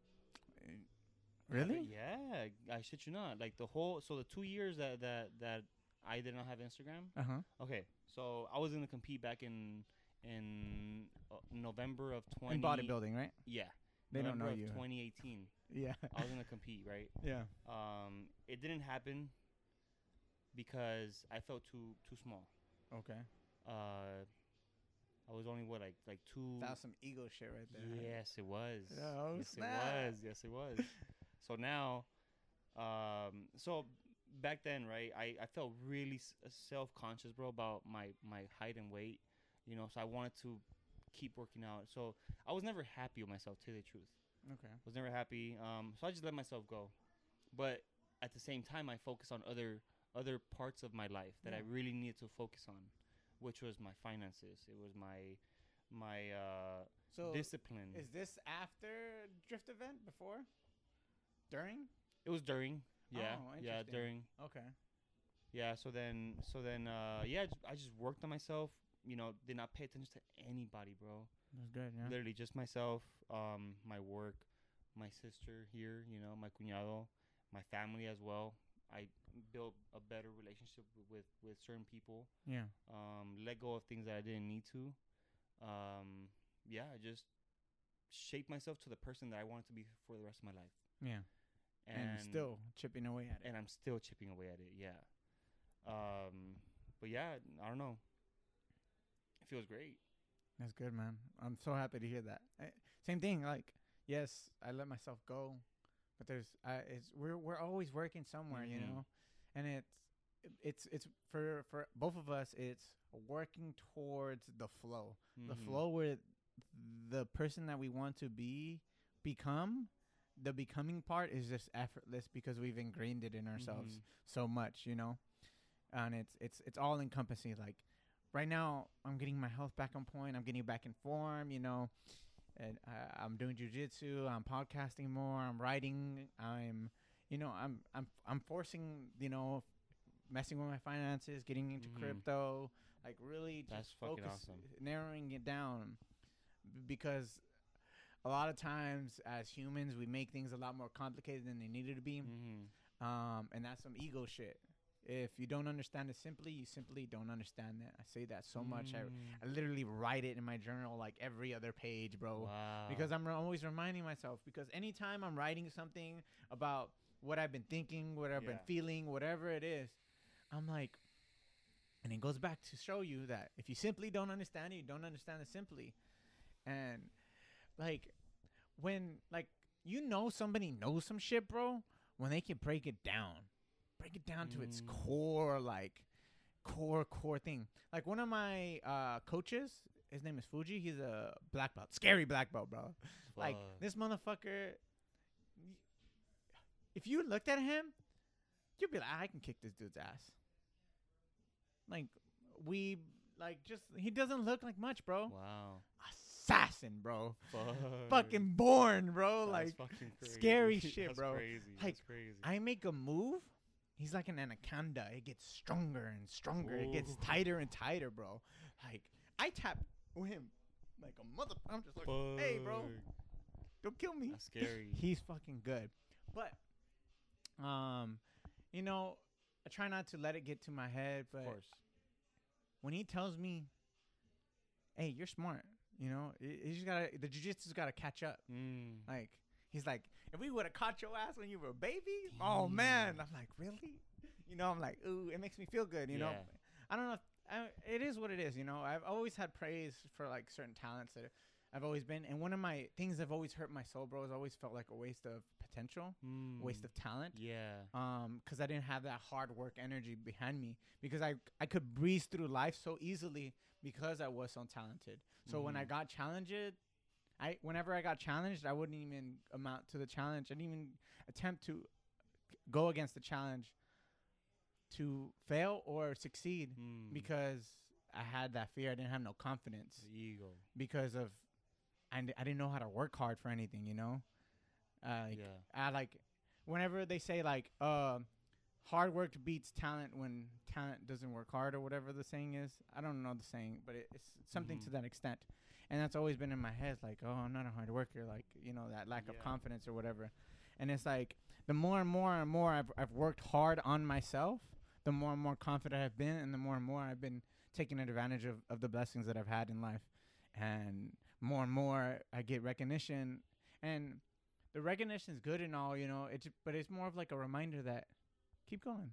Really? Yeah. I shit you not. Like the whole so the two years that that that I did not have Instagram. Uh huh. Okay, so I was gonna compete back in in uh, November of twenty. In bodybuilding, right? Yeah. They don't know you. 2018. Yeah. I was gonna compete, right? [laughs] yeah. Um, it didn't happen because I felt too too small. Okay. Uh, I was only what like like two. That was some ego shit right there. Yes, it was. Oh, yes, snap. it was. Yes, it was. [laughs] so now, um, so back then, right? I, I felt really self conscious, bro, about my my height and weight. You know, so I wanted to keep working out. So I was never happy with myself, to tell you the truth. Okay. was never happy. Um, so I just let myself go. But at the same time, I focus on other other parts of my life that I really needed to focus on, which was my finances. It was my my uh, So discipline. is this after drift event? Before? During? it was during. Yeah, Oh, yeah, during. Okay. Yeah, so then so then uh, yeah, I just, I just worked on myself. You know, did not pay attention to anybody, bro. That's good. Yeah. literally just myself, um, my work, my sister here, you know, my cuñado, my family as well. I built a better relationship with with certain people. Yeah. Um, let go of things that I didn't need to. Um, yeah, I just shaped myself to the person that I wanted to be for the rest of my life. Yeah. And, And, still chipping away at it. and I'm still chipping away at it. Yeah. Um, but yeah, I don't know. It feels great. That's good, man. I'm so happy to hear that. Eh, same thing. Like, yes, I let myself go, but there's, I, it's we're we're always working somewhere, you Mhm. know, and it's it's it's for for both of us. It's working towards the flow, the Mhm. flow where the person that we want to be become. The becoming part is just effortless because we've ingrained it in ourselves Mhm. so much, you know. And it's it's it's all encompassing. Like right now, I'm getting my health back on point. I'm getting back in form, you know. And I, I'm doing jujitsu. I'm podcasting more. I'm writing. I'm, you know, I'm I'm I'm forcing, you know, messing with my finances, getting into Mhm. crypto, like really just That's focus, awesome. narrowing it down, because a lot of times as humans we make things a lot more complicated than they needed to be Mhm. um, and that's some ego shit. If you don't understand it simply, you simply don't understand it. I say that so much. I, Mm. I literally write it in my journal like every other page, bro. Wow. Because I'm always reminding myself. Because anytime I'm writing something about what I've been thinking, what I've been feeling, whatever it is, I'm like, and it goes back to show you that if you simply don't understand it, you don't understand it simply. And like when like you know somebody knows some shit, bro, when they can break it down, break it down to its Mm. core, like core core thing. Like one of my uh coaches, his name is Fuji. He's a black belt, scary black belt, bro. Like this motherfucker. If you looked at him, you'd be like, ah, I can kick this dude's ass. Like we like just he doesn't look like much, bro. Wow. Assassin, bro. Fuck. Fucking born, bro. That's like fucking crazy. scary [laughs] shit, That's bro. Crazy. Like, That's crazy. I make a move, he's like an anaconda. It gets stronger and stronger. It gets tighter and tighter, bro. Like I tap him like a mother. I'm just like, hey, bro, don't kill me. That's scary. [laughs] He's fucking good, but um, you know, I try not to let it get to my head. But of course. when he tells me, "Hey, you're smart," you know, just gotta the jujitsu's gotta catch up. Mm. Like he's like, if we would have caught your ass when you were a baby, oh man, I'm like, really? You know, I'm like, ooh, it makes me feel good. You know, I don't know. If, I, it is what it is. You know, I've always had praise for like certain talents that I've always been, and one of my things have always hurt my soul, bro, has always felt like a waste of potential, Mm. waste of talent. Yeah. Um, because I didn't have that hard work energy behind me. Because I I could breeze through life so easily because I was so talented. So when I Mhm. got challenged, I whenever I got challenged, I wouldn't even amount to the challenge. I didn't even attempt to go against the challenge to fail or succeed Mm. because I had that fear. I didn't have no confidence the ego. because of I, I didn't know how to work hard for anything. You know, uh, like, yeah. I like whenever they say like uh, hard work beats talent when talent doesn't work hard or whatever the saying is. I don't know the saying, but it, it's something to Mhm. that extent. And that's always been in my head, like, oh, I'm not a hard worker, like you know that lack of confidence or whatever. And it's like the more and more and more I've I've worked hard on myself, the more and more confident I've been, and the more and more I've been taking advantage of, of the blessings that I've had in life. And more and more I get recognition, and the recognition is good and all, you know. It's but it's more of like a reminder that keep going,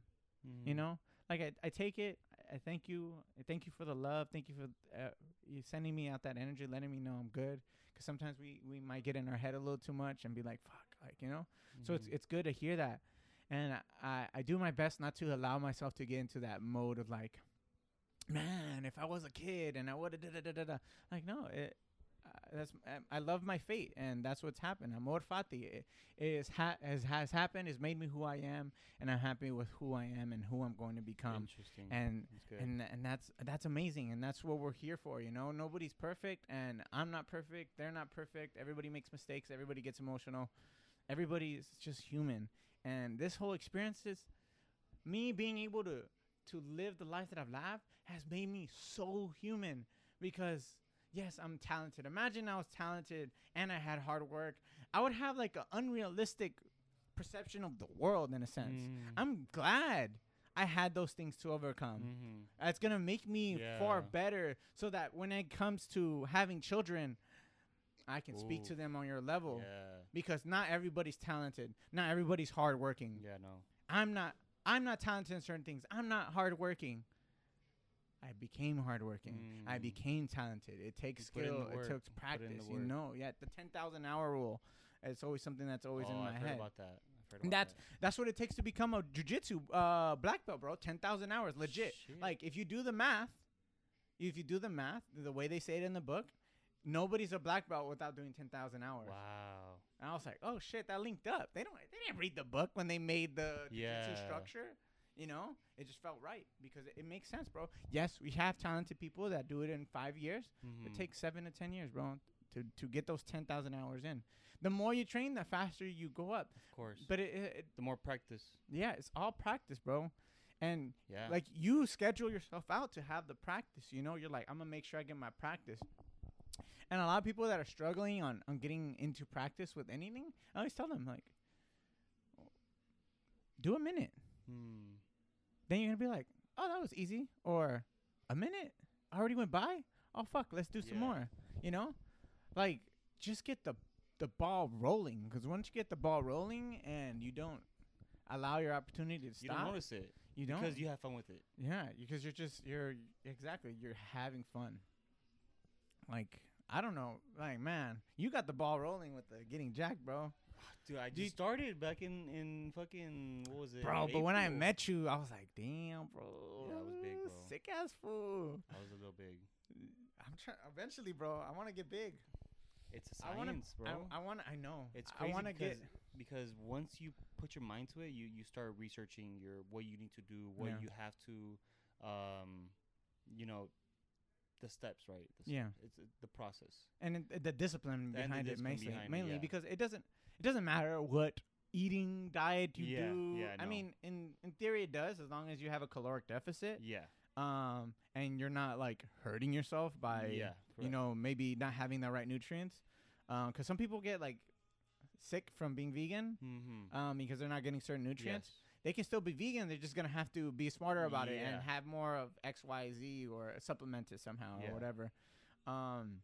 you Mhm. know. Like I, I take it. I thank you. I thank you for the love. Thank you for uh, you sending me out that energy, letting me know I'm good. Because sometimes we we might get in our head a little too much and be like, fuck, like you know. So it's Mhm. it's good to hear that, and I I do my best not to allow myself to get into that mode of like, man, if I was a kid and I would have da da da da. Like no, it. That's um, I love my fate, and that's what's happened. Amor fati it is ha- has has happened. Has made me who I am, and I'm happy with who I am and who I'm going to become. Interesting. And and and that's that's amazing, and that's what we're here for. You know, nobody's perfect, and I'm not perfect. They're not perfect. Everybody makes mistakes. Everybody gets emotional. Everybody's just human, and this whole experience is me being able to to live the life that I've lived has made me so human because yes, I'm talented. Imagine I was talented and I had hard work. I would have like an unrealistic perception of the world in a sense. Mm. I'm glad I had those things to overcome. Mhm. It's gonna make me far better, so that when it comes to having children, I can speak to them on your level. Yeah. Because not everybody's talented. Not everybody's hardworking. Yeah. No. I'm not. I'm not talented in certain things. I'm not hardworking. I became hardworking. I Mm. became talented. It takes You put in the skill. It takes You put in the practice. You know. Yeah. The ten thousand hour rule. It's always something that's always oh, in my I've head. heard about that. heard about that's that's what it takes to become a jujitsu uh, black belt, bro. Ten thousand hours, legit. Shit. Like if you do the math, if you do the math, the way they say it in the book, nobody's a black belt without doing ten thousand hours. Wow. And I was like, oh shit, that linked up. They don't they didn't read the book when they made the Yeah. structure. You know, it just felt right because it, it makes sense, bro. Yes, we have talented people that do it in five years. Mhm. It takes seven to ten years, bro, to to get those ten thousand hours in. The more you train, the faster you go up. Of course. But it, it, it the more practice. yeah, it's all practice, bro. And Yeah. like you schedule yourself out to have the practice. You know, you're like, I'm gonna make sure I get my practice. And a lot of people that are struggling on on getting into practice with anything, I always tell them like, do a minute. Hmm. Then you're gonna be like, oh, that was easy. Or a minute already went by. Oh fuck, let's do some Yeah. more. You know, like just get the the ball rolling. Because once you get the ball rolling and you don't allow your opportunity to stop, You don't notice it you don't. because you have fun with it. Yeah, because you're just you're exactly you're having fun. Like I don't know, like man, you got the ball rolling with the getting jacked, bro. Dude, I just started back in in fucking what was it? Bro, but when I met you, I was like, damn, bro. Yeah, I was big, bro. Sick ass fool. I was a little big. I'm trying. Eventually, bro, I want to get big. It's a I want to. science, bro. I, I want. I know. It's I crazy want to because get. because once you put your mind to it, you you start researching your what you need to do, what Yeah. you have to, um, you know, the steps, right? The s- Yeah. it's uh, the process. and it, the discipline And the behind it mainly, behind mainly yeah. because it doesn't it doesn't matter what eating diet you Yeah, do. yeah, I mean, in in theory, it does as long as you have a caloric deficit. Yeah. Um, and you're not like hurting yourself by yeah. you know maybe not having the right nutrients. Um, because some people get like sick from being vegan. Mm-hmm. Um, because they're not getting certain nutrients. Yes. They can still be vegan. They're just gonna have to be smarter about it and have more of X, Y, Z or supplement it somehow Yeah. or whatever. Um,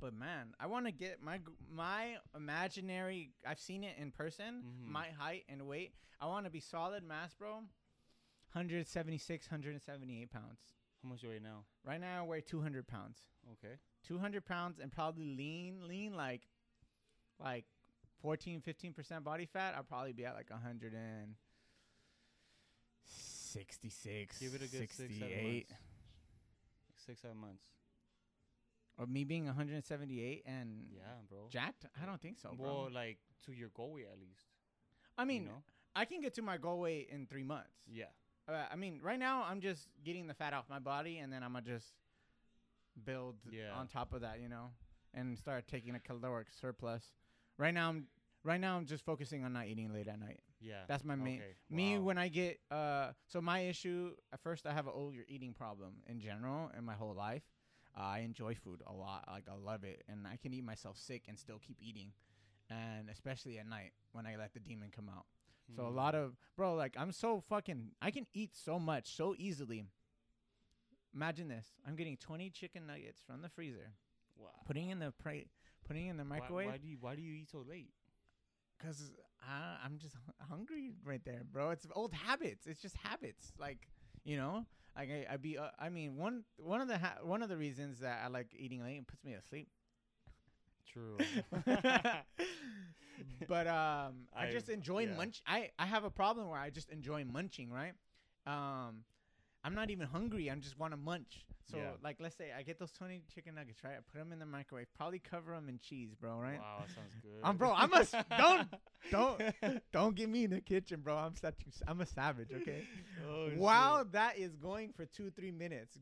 but man, I want to get my my imaginary. I've seen it in person. Mhm. My height and weight. I want to be solid mass, bro. 176, 178 pounds. How much do you weigh now? Right now, I weigh 200 pounds. Okay. 200 pounds and probably lean, lean like, like 14, 15% body fat. I'll probably be at like 166, Give it a good six, seven months. Six, seven months. Or me being 178 and Yeah, bro. jacked? I don't think so, bro. well, like to your goal weight at least. I mean, you know? I can get to my goal weight in three months. Yeah. Uh, I mean, right now I'm just getting the fat off my body, and then I'm gonna just build Yeah. on top of that, you know, and start taking a caloric surplus. Right now, I'm right now I'm just focusing on not eating late at night. Yeah. That's my main. Okay, Me wow. when I get uh, so my issue at first I have an older eating problem in general in my whole life. Uh, I enjoy food a lot, like I love it, and I can eat myself sick and still keep eating, and especially at night when I let the demon come out. So a Mhm. lot of bro, like I'm so fucking I can eat so much so easily. Imagine this. I'm getting 20 chicken nuggets from the freezer, wow. putting in the pra- putting in the microwave Why, do you Why do you eat so late? cuz I I'm just hungry right there, bro. It's old habits. It's just habits. Like, you know, I, I be uh, I mean, one one of the ha- one of the reasons that I like eating late it puts me to sleep. True. [laughs] but um, I, I- just enjoy yeah. munch. I I have a problem where I just enjoy munching. Right. Um, I'm not even hungry. I just want to munch. So Yeah. like, let's say I get those 20 chicken nuggets. Right. I put them in the microwave. Probably cover them in cheese, bro. Right. Wow, that sounds [laughs] good. Um, bro, I'm a [laughs] don't- Don't don't get me in the kitchen, bro. I'm such I'm a savage. Okay. [laughs] Oh, While shit. that is going for two three minutes,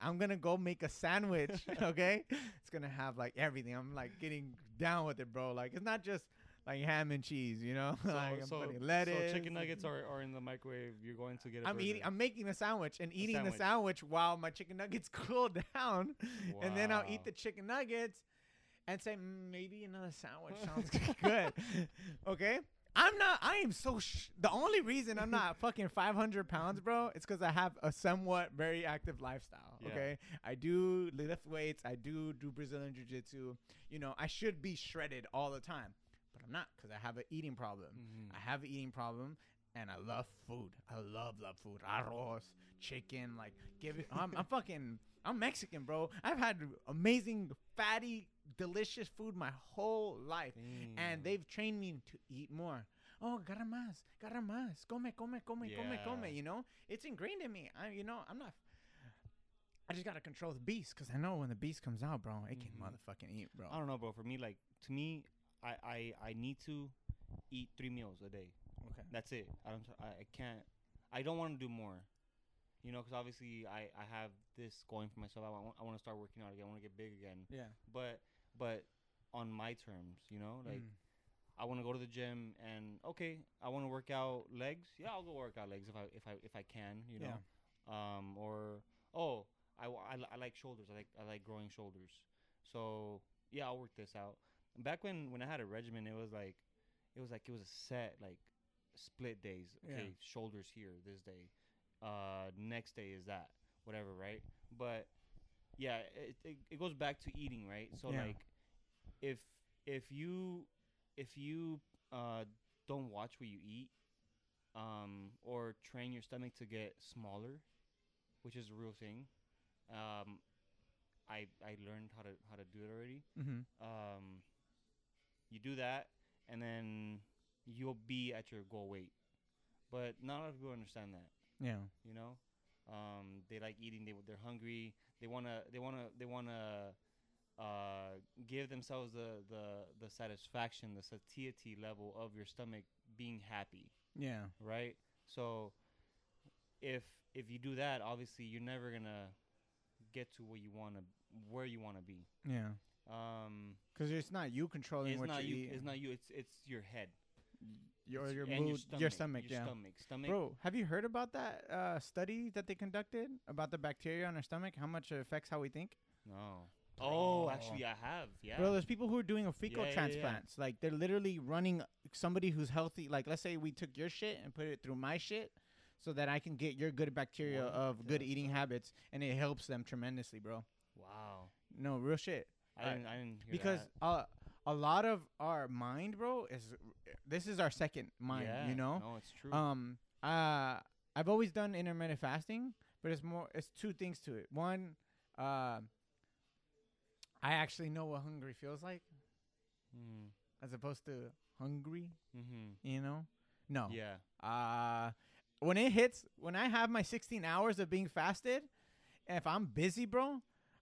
I'm gonna go make a sandwich. Okay, it's gonna have like everything. I'm like getting down with it, bro. Like it's not just like ham and cheese, you know. [laughs] So, like I'm so, putting lettuce. so chicken nuggets are, are in the microwave. You're going to get. I'm eating. I'm making a sandwich and eating sandwich. the sandwich while my chicken nuggets [laughs] cool down, and then I'll eat the chicken nuggets and say "Mm, maybe another sandwich [laughs] sounds good. Okay. I'm not. I am so. Sh- the only reason I'm not fucking 500 pounds, bro, is because I have a somewhat very active lifestyle. Yeah. Okay. I do lift weights. I do do Brazilian jiu jitsu. You know, I should be shredded all the time, but I'm not because I have an eating problem. Mhm. I have an eating problem, and I love food. I love love food. Arroz, chicken, like give it. I'm, I'm fucking. I'm Mexican, bro. I've had amazing, fatty, delicious food my whole life, and they've trained me to eat more. oh, gara más, gara más, come, come, come, come, come. Yeah. You know, it's ingrained in me. I, you know, I'm not. I just gotta control the beast because I know when the beast comes out, bro, it can Mhm. motherfucking eat, bro. I don't know, bro. For me, like to me, I I I need to eat three meals a day. Okay. That's it. I don't. I, I can't. I don't want to do more. You know, because obviously I I have this going for myself. I want I want to start working out again. I want to get big again. Yeah. But but on my terms, you know, like Mm. I want to go to the gym and okay, I want to work out legs. Yeah, I'll go work out legs if I if I if I can. You know. Yeah. Um. Or oh, I, I, I like shoulders. I like I like growing shoulders. So yeah, I'll work this out. Back when when I had a regimen, it was like it was like it was a set like split days. Yeah. Okay, shoulders here this day. Uh, next day is that whatever, right? But yeah, it, it, it goes back to eating, right? So Yeah. like if if you if you uh don't watch what you eat um or train your stomach to get smaller which is a real thing um i i learned how to how to do it already Mm-hmm. um you do that and then you'll be at your goal weight. But not a lot of people understand that. Yeah. you know? Um they like eating they they're hungry. They want to they want to they want to uh give themselves the the the satisfaction the satiety level of your stomach being happy. Yeah. right? So if if you do that obviously you're never gonna get to where you want to where you want to be. Yeah. Um Because it's not you controlling it's what not you you eat. it's not you it's it's your head your your and mood, your stomach. your yeah. stomach stomach Bro, have you heard about that uh, study that they conducted about the bacteria on our stomach? How much it affects how we think? no oh actually i have yeah Bro, there's people who are doing a fecal Yeah, yeah, yeah. transplants. Like they're literally running somebody who's healthy. Like let's say we took your shit and put it through my shit, so that I can get your good bacteria What of good eating habits, and it helps them tremendously, bro. wow No real shit. I didn't i didn't hear because that. uh, a lot of our mind, bro, is this is our second mind. yeah, You know. no it's true Um, uh, I've always done intermittent fasting, but it's more. It's two things to it. One, uh, I actually know what hungry feels like, mm. as opposed to hungry. mm-hmm You know? No. yeah Uh, when it hits, when I have my 16 hours of being fasted, if I'm busy, bro,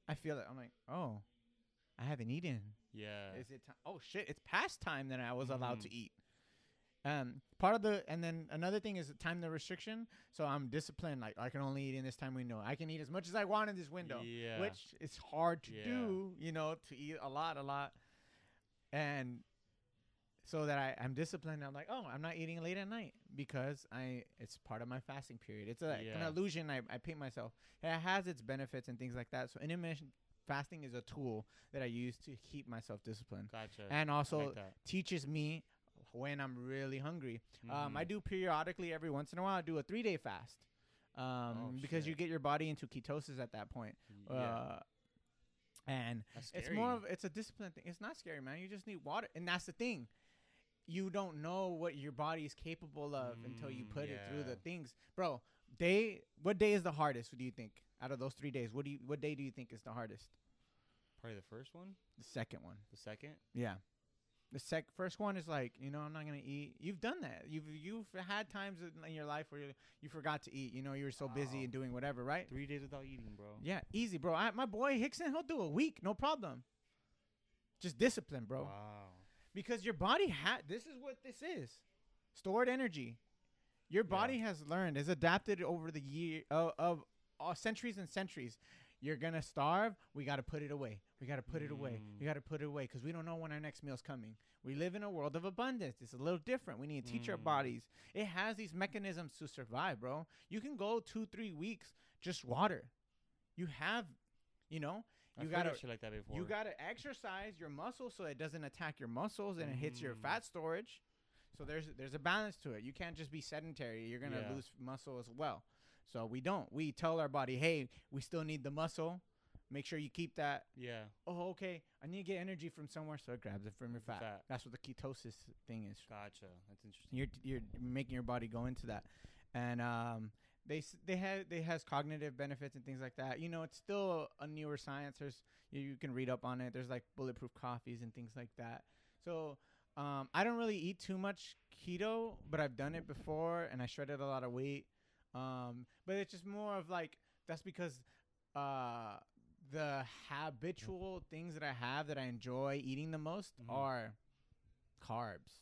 I feel it. I'm like, oh, I haven't eaten. yeah Is it time? Oh shit! It's past time that I was allowed to Mhm. eat. Um, part of the and then another thing is the time the restriction. So I'm disciplined. Like I can only eat in this time window. I can eat as much as I want in this window, yeah which is hard to Yeah. do. You know, to eat a lot, a lot, and so that I I'm disciplined. I'm like, oh, I'm not eating late at night because I it's part of my fasting period. It's a, an illusion I I paint myself. It has its benefits and things like that. So intermittent fasting is a tool that I use to keep myself disciplined gotcha and also like teaches me when I'm really hungry. Um, I Mhm. do periodically every once in a while. I do a three day fast um, Oh, because you get your body into ketosis at that point. yeah Uh, and it's more of it's a discipline thing. It's not scary, man. You just need water, and that's the thing. You don't know what your body is capable of until you Mm, put it through the things, bro. Day, what day is the hardest? Do you think out of those three days? What do you, what day do you think is the hardest? probably the first one The second one. the second Yeah. The sec first one is like, you know, I'm not gonna eat. You've done that. You've you've had times in your life where you, you forgot to eat. You know, you were so busy and doing whatever, right? three days without eating bro Yeah, easy, bro. I, my boy Hickson, he'll do a week, no problem. Just discipline, bro. wow Because your body had. This is what this is. Stored energy. Your Yeah. body has learned, has adapted over the year uh, of uh, centuries and centuries. You're gonna starve. We gotta put it away. We gotta put it away. Mm. We gotta put it away because we don't know when our next meal's coming. We live in a world of abundance. It's a little different. We need to teach our Mm. bodies. It has these mechanisms to survive, bro. You can go two, three weeks just water. You have, you know, I've you gotta like that before you gotta exercise your muscles so it doesn't attack your muscles and it hits your Mm. fat storage. So there's there's a balance to it. You can't just be sedentary. You're gonna Yeah. lose muscle as well. So we don't. We tell our body, hey, we still need the muscle. Make sure you keep that. yeah Oh, okay. I need to get energy from somewhere, so it grabs it from your fat. fat. That's what the ketosis thing is. gotcha that's interesting You're you're making your body go into that, and um, they they have they has cognitive benefits and things like that. You know, it's still a newer science. There's you, you can read up on it. There's like bulletproof coffees and things like that. So Um, I don't really eat too much keto, but I've done it before, and I shredded a lot of weight. Um, but it's just more of like that's because uh, the habitual things that I have that I enjoy eating the most Mhm. are carbs.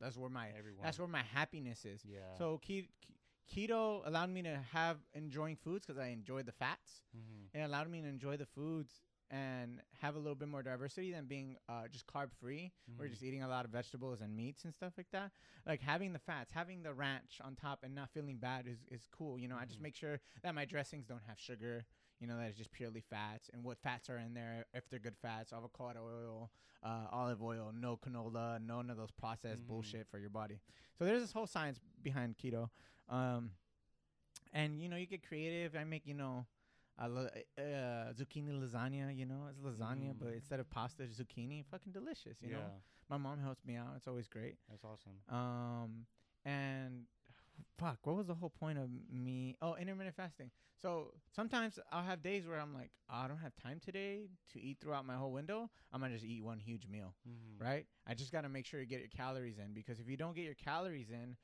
That's where my Everyone. that's where my happiness is. yeah. So ke- ke- keto allowed me to have enjoying foods because I enjoy the fats. Mhm. It allowed me to enjoy the foods and have a little bit more diversity than being uh, just carb free. We're Mhm. just eating a lot of vegetables and meats and stuff like that. Like having the fats, having the ranch on top, and not feeling bad is, is cool. You know, I just Mhm. make sure that my dressings don't have sugar. You know, that it's just purely fats and what fats are in there. If they're good fats, avocado oil, uh, olive oil, no canola, none of those processed Mhm. bullshit for your body. So there's this whole science behind keto. Um, and you know, you get creative. I make you know, a la- uh, zucchini lasagna. You know, it's lasagna, but Mm. instead of pasta, it's zucchini. Fucking delicious. You yeah. know, my mom helps me out. It's always great. That's awesome. Um, and fuck, what was the whole point of me? Oh, intermittent fasting. So sometimes I'll have days where I'm like, "Oh, I don't have time today to eat throughout my whole window. I'm gonna just eat one huge meal, Mhm. right? I just gotta make sure you get your calories in because if you don't get your calories in,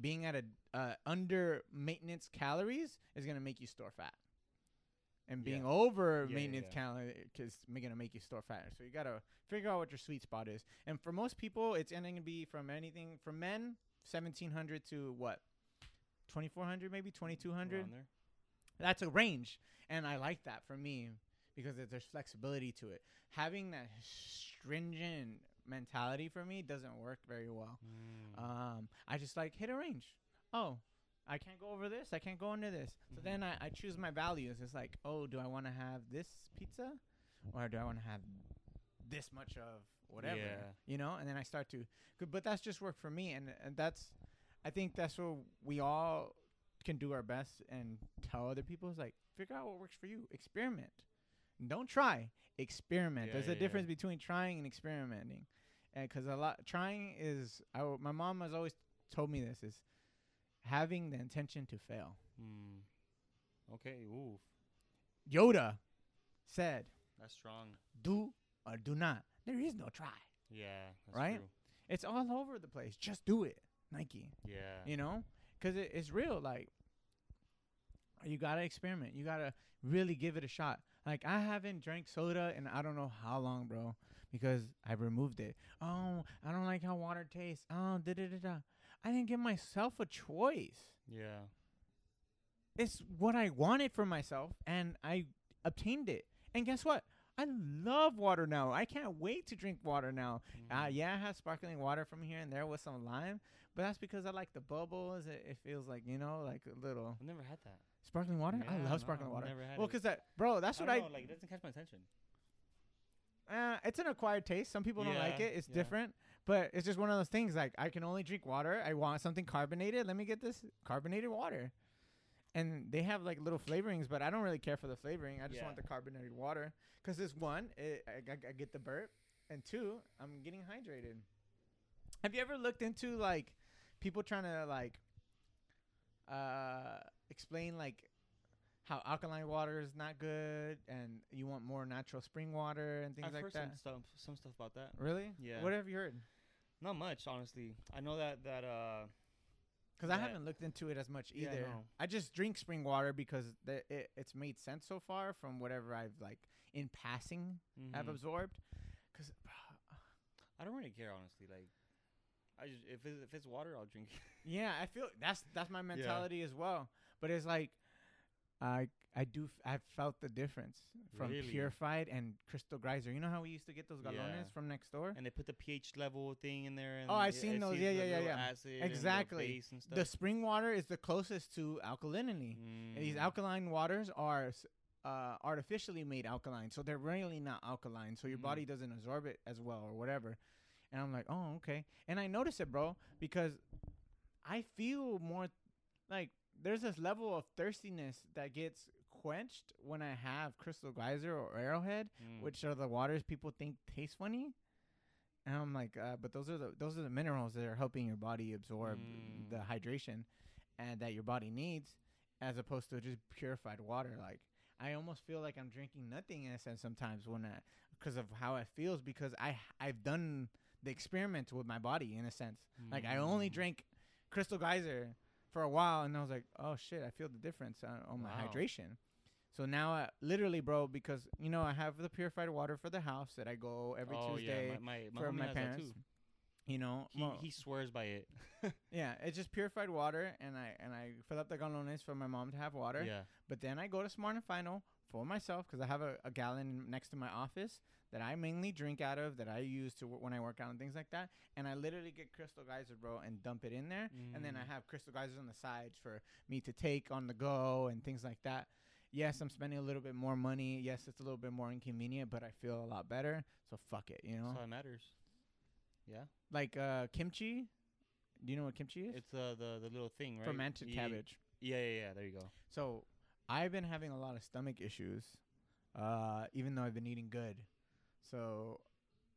being at a uh, under maintenance calories is gonna make you store fat. And being Yeah. over Yeah, maintenance yeah. calories is gonna make you store fat. So you gotta figure out what your sweet spot is. And for most people, it's gonna be from anything for men, seventeen hundred to what, twenty four hundred, maybe twenty two hundred. That's a range, and I like that for me because there's flexibility to it. Having that stringent mentality for me doesn't work very well. Mm. Um, I just like hit a range. Oh, I can't go over this. I can't go under this. So then mm-hmm. I, I choose my values. It's like, oh, do I want to have this pizza, or do I want to have this much of whatever? Yeah. You know. And then I start to, but that's just work for me, and and that's, I think that's where we all can do our best and tell other people is like figure out what works for you. Experiment. Don't try. Experiment. Yeah, There's yeah, a yeah. difference between trying and experimenting and because a lot trying is I w- my mom has always told me this is having the intention to fail Mm. Okay. Ooh. yoda said That's strong. do or do not there is no try Yeah. That's Right? True. it's all over the place just do it nike Yeah. you know because it, it's real like you gotta experiment you gotta really give it a shot like i haven't drank soda in i don't know how long bro because i removed it oh i don't like how water tastes oh da da da da i didn't give myself a choice Yeah. it's what i wanted for myself and i obtained it and guess what i love water now i can't wait to drink water now uh, Mhm. yeah, I have sparkling water from here and there with some lime, but that's because I like the bubbles. It, it feels like you know, like a little I've never had that. sparkling water. I love no, sparkling water. Never had Well, cause that, bro, that's I what don't I. know, like it doesn't catch my attention. Uh, it's an acquired taste. Some people don't like it. It's yeah. different, but it's just one of those things. Like I can only drink water. I want something carbonated. Let me get this carbonated water. And they have like little flavorings, but I don't really care for the flavoring. I just Yeah. want the carbonated water. Cause this one, it, I, I, I get the burp, and two, I'm getting hydrated. Have you ever looked into like people trying to like uh explain like how alkaline water is not good and you want more natural spring water and things I've like heard that? some stuff, some stuff about that. Really? Yeah. What have you heard? Not much, honestly. I know that that uh. Because I haven't looked into it as much Yeah, either. no. I just drink spring water because the, it, it's made sense so far from whatever I've like in passing have mhm. absorbed. Because I don't really care, honestly. Like, I just if it's, if it's water, I'll drink. yeah, I feel that's that's my mentality as well. But it's like I I do f- I've felt the difference from Really? purified and crystal geyser. You know how we used to get those galones Yeah. from next door? and they put the pH level thing in there. And Oh, I've seen those. Yeah, yeah, yeah, yeah. acid and Exactly. base and stuff. The spring water is the closest to alkalinity. And These Mm. alkaline waters are uh, artificially made alkaline, so they're really not alkaline. So your Mhm. body doesn't absorb it as well, or whatever. And I'm like, oh, okay. And I notice it, bro, because I feel more like there's this level of thirstiness that gets quenched when I have Crystal Geyser or Arrowhead, Mm. which are the waters people think taste funny. And I'm like, uh, but those are the those are the minerals that are helping your body absorb Mm. the hydration and that your body needs, as opposed to just purified water. Like I almost feel like I'm drinking nothing in a sense sometimes when I, because of how it feels because I I've done the experiment with my body in a sense. Like I only Mm. drank Crystal Geyser for a while, and I was like, oh shit, I feel the difference on, on my Wow. hydration. So now, I, literally, bro, because you know I have the purified water for the house that I go every oh, Tuesday. Yeah, my, my, my for my parents. Too. You know, He, well, he swears by it. [laughs] yeah, it's just purified water, and I and I fill up the galones for my mom to have water. Yeah. But then I go to Smart and Final for myself because I have a, a gallon next to my office that I mainly drink out of that I use to when I work out and things like that. And I literally get Crystal Geyser, bro, and dump it in there. And then I Mm. have Crystal Geysers on the sides for me to take on the go and things like that. Yes, I'm spending a little bit more money. Yes, it's a little bit more inconvenient, but I feel a lot better. So fuck it, you know. That's all that matters. Yeah. like uh, kimchi. Do you know what kimchi is? It's uh, the the little thing, right? Fermented cabbage. Yeah, yeah, yeah. There you go. So I've been having a lot of stomach issues, uh, even though I've been eating good. So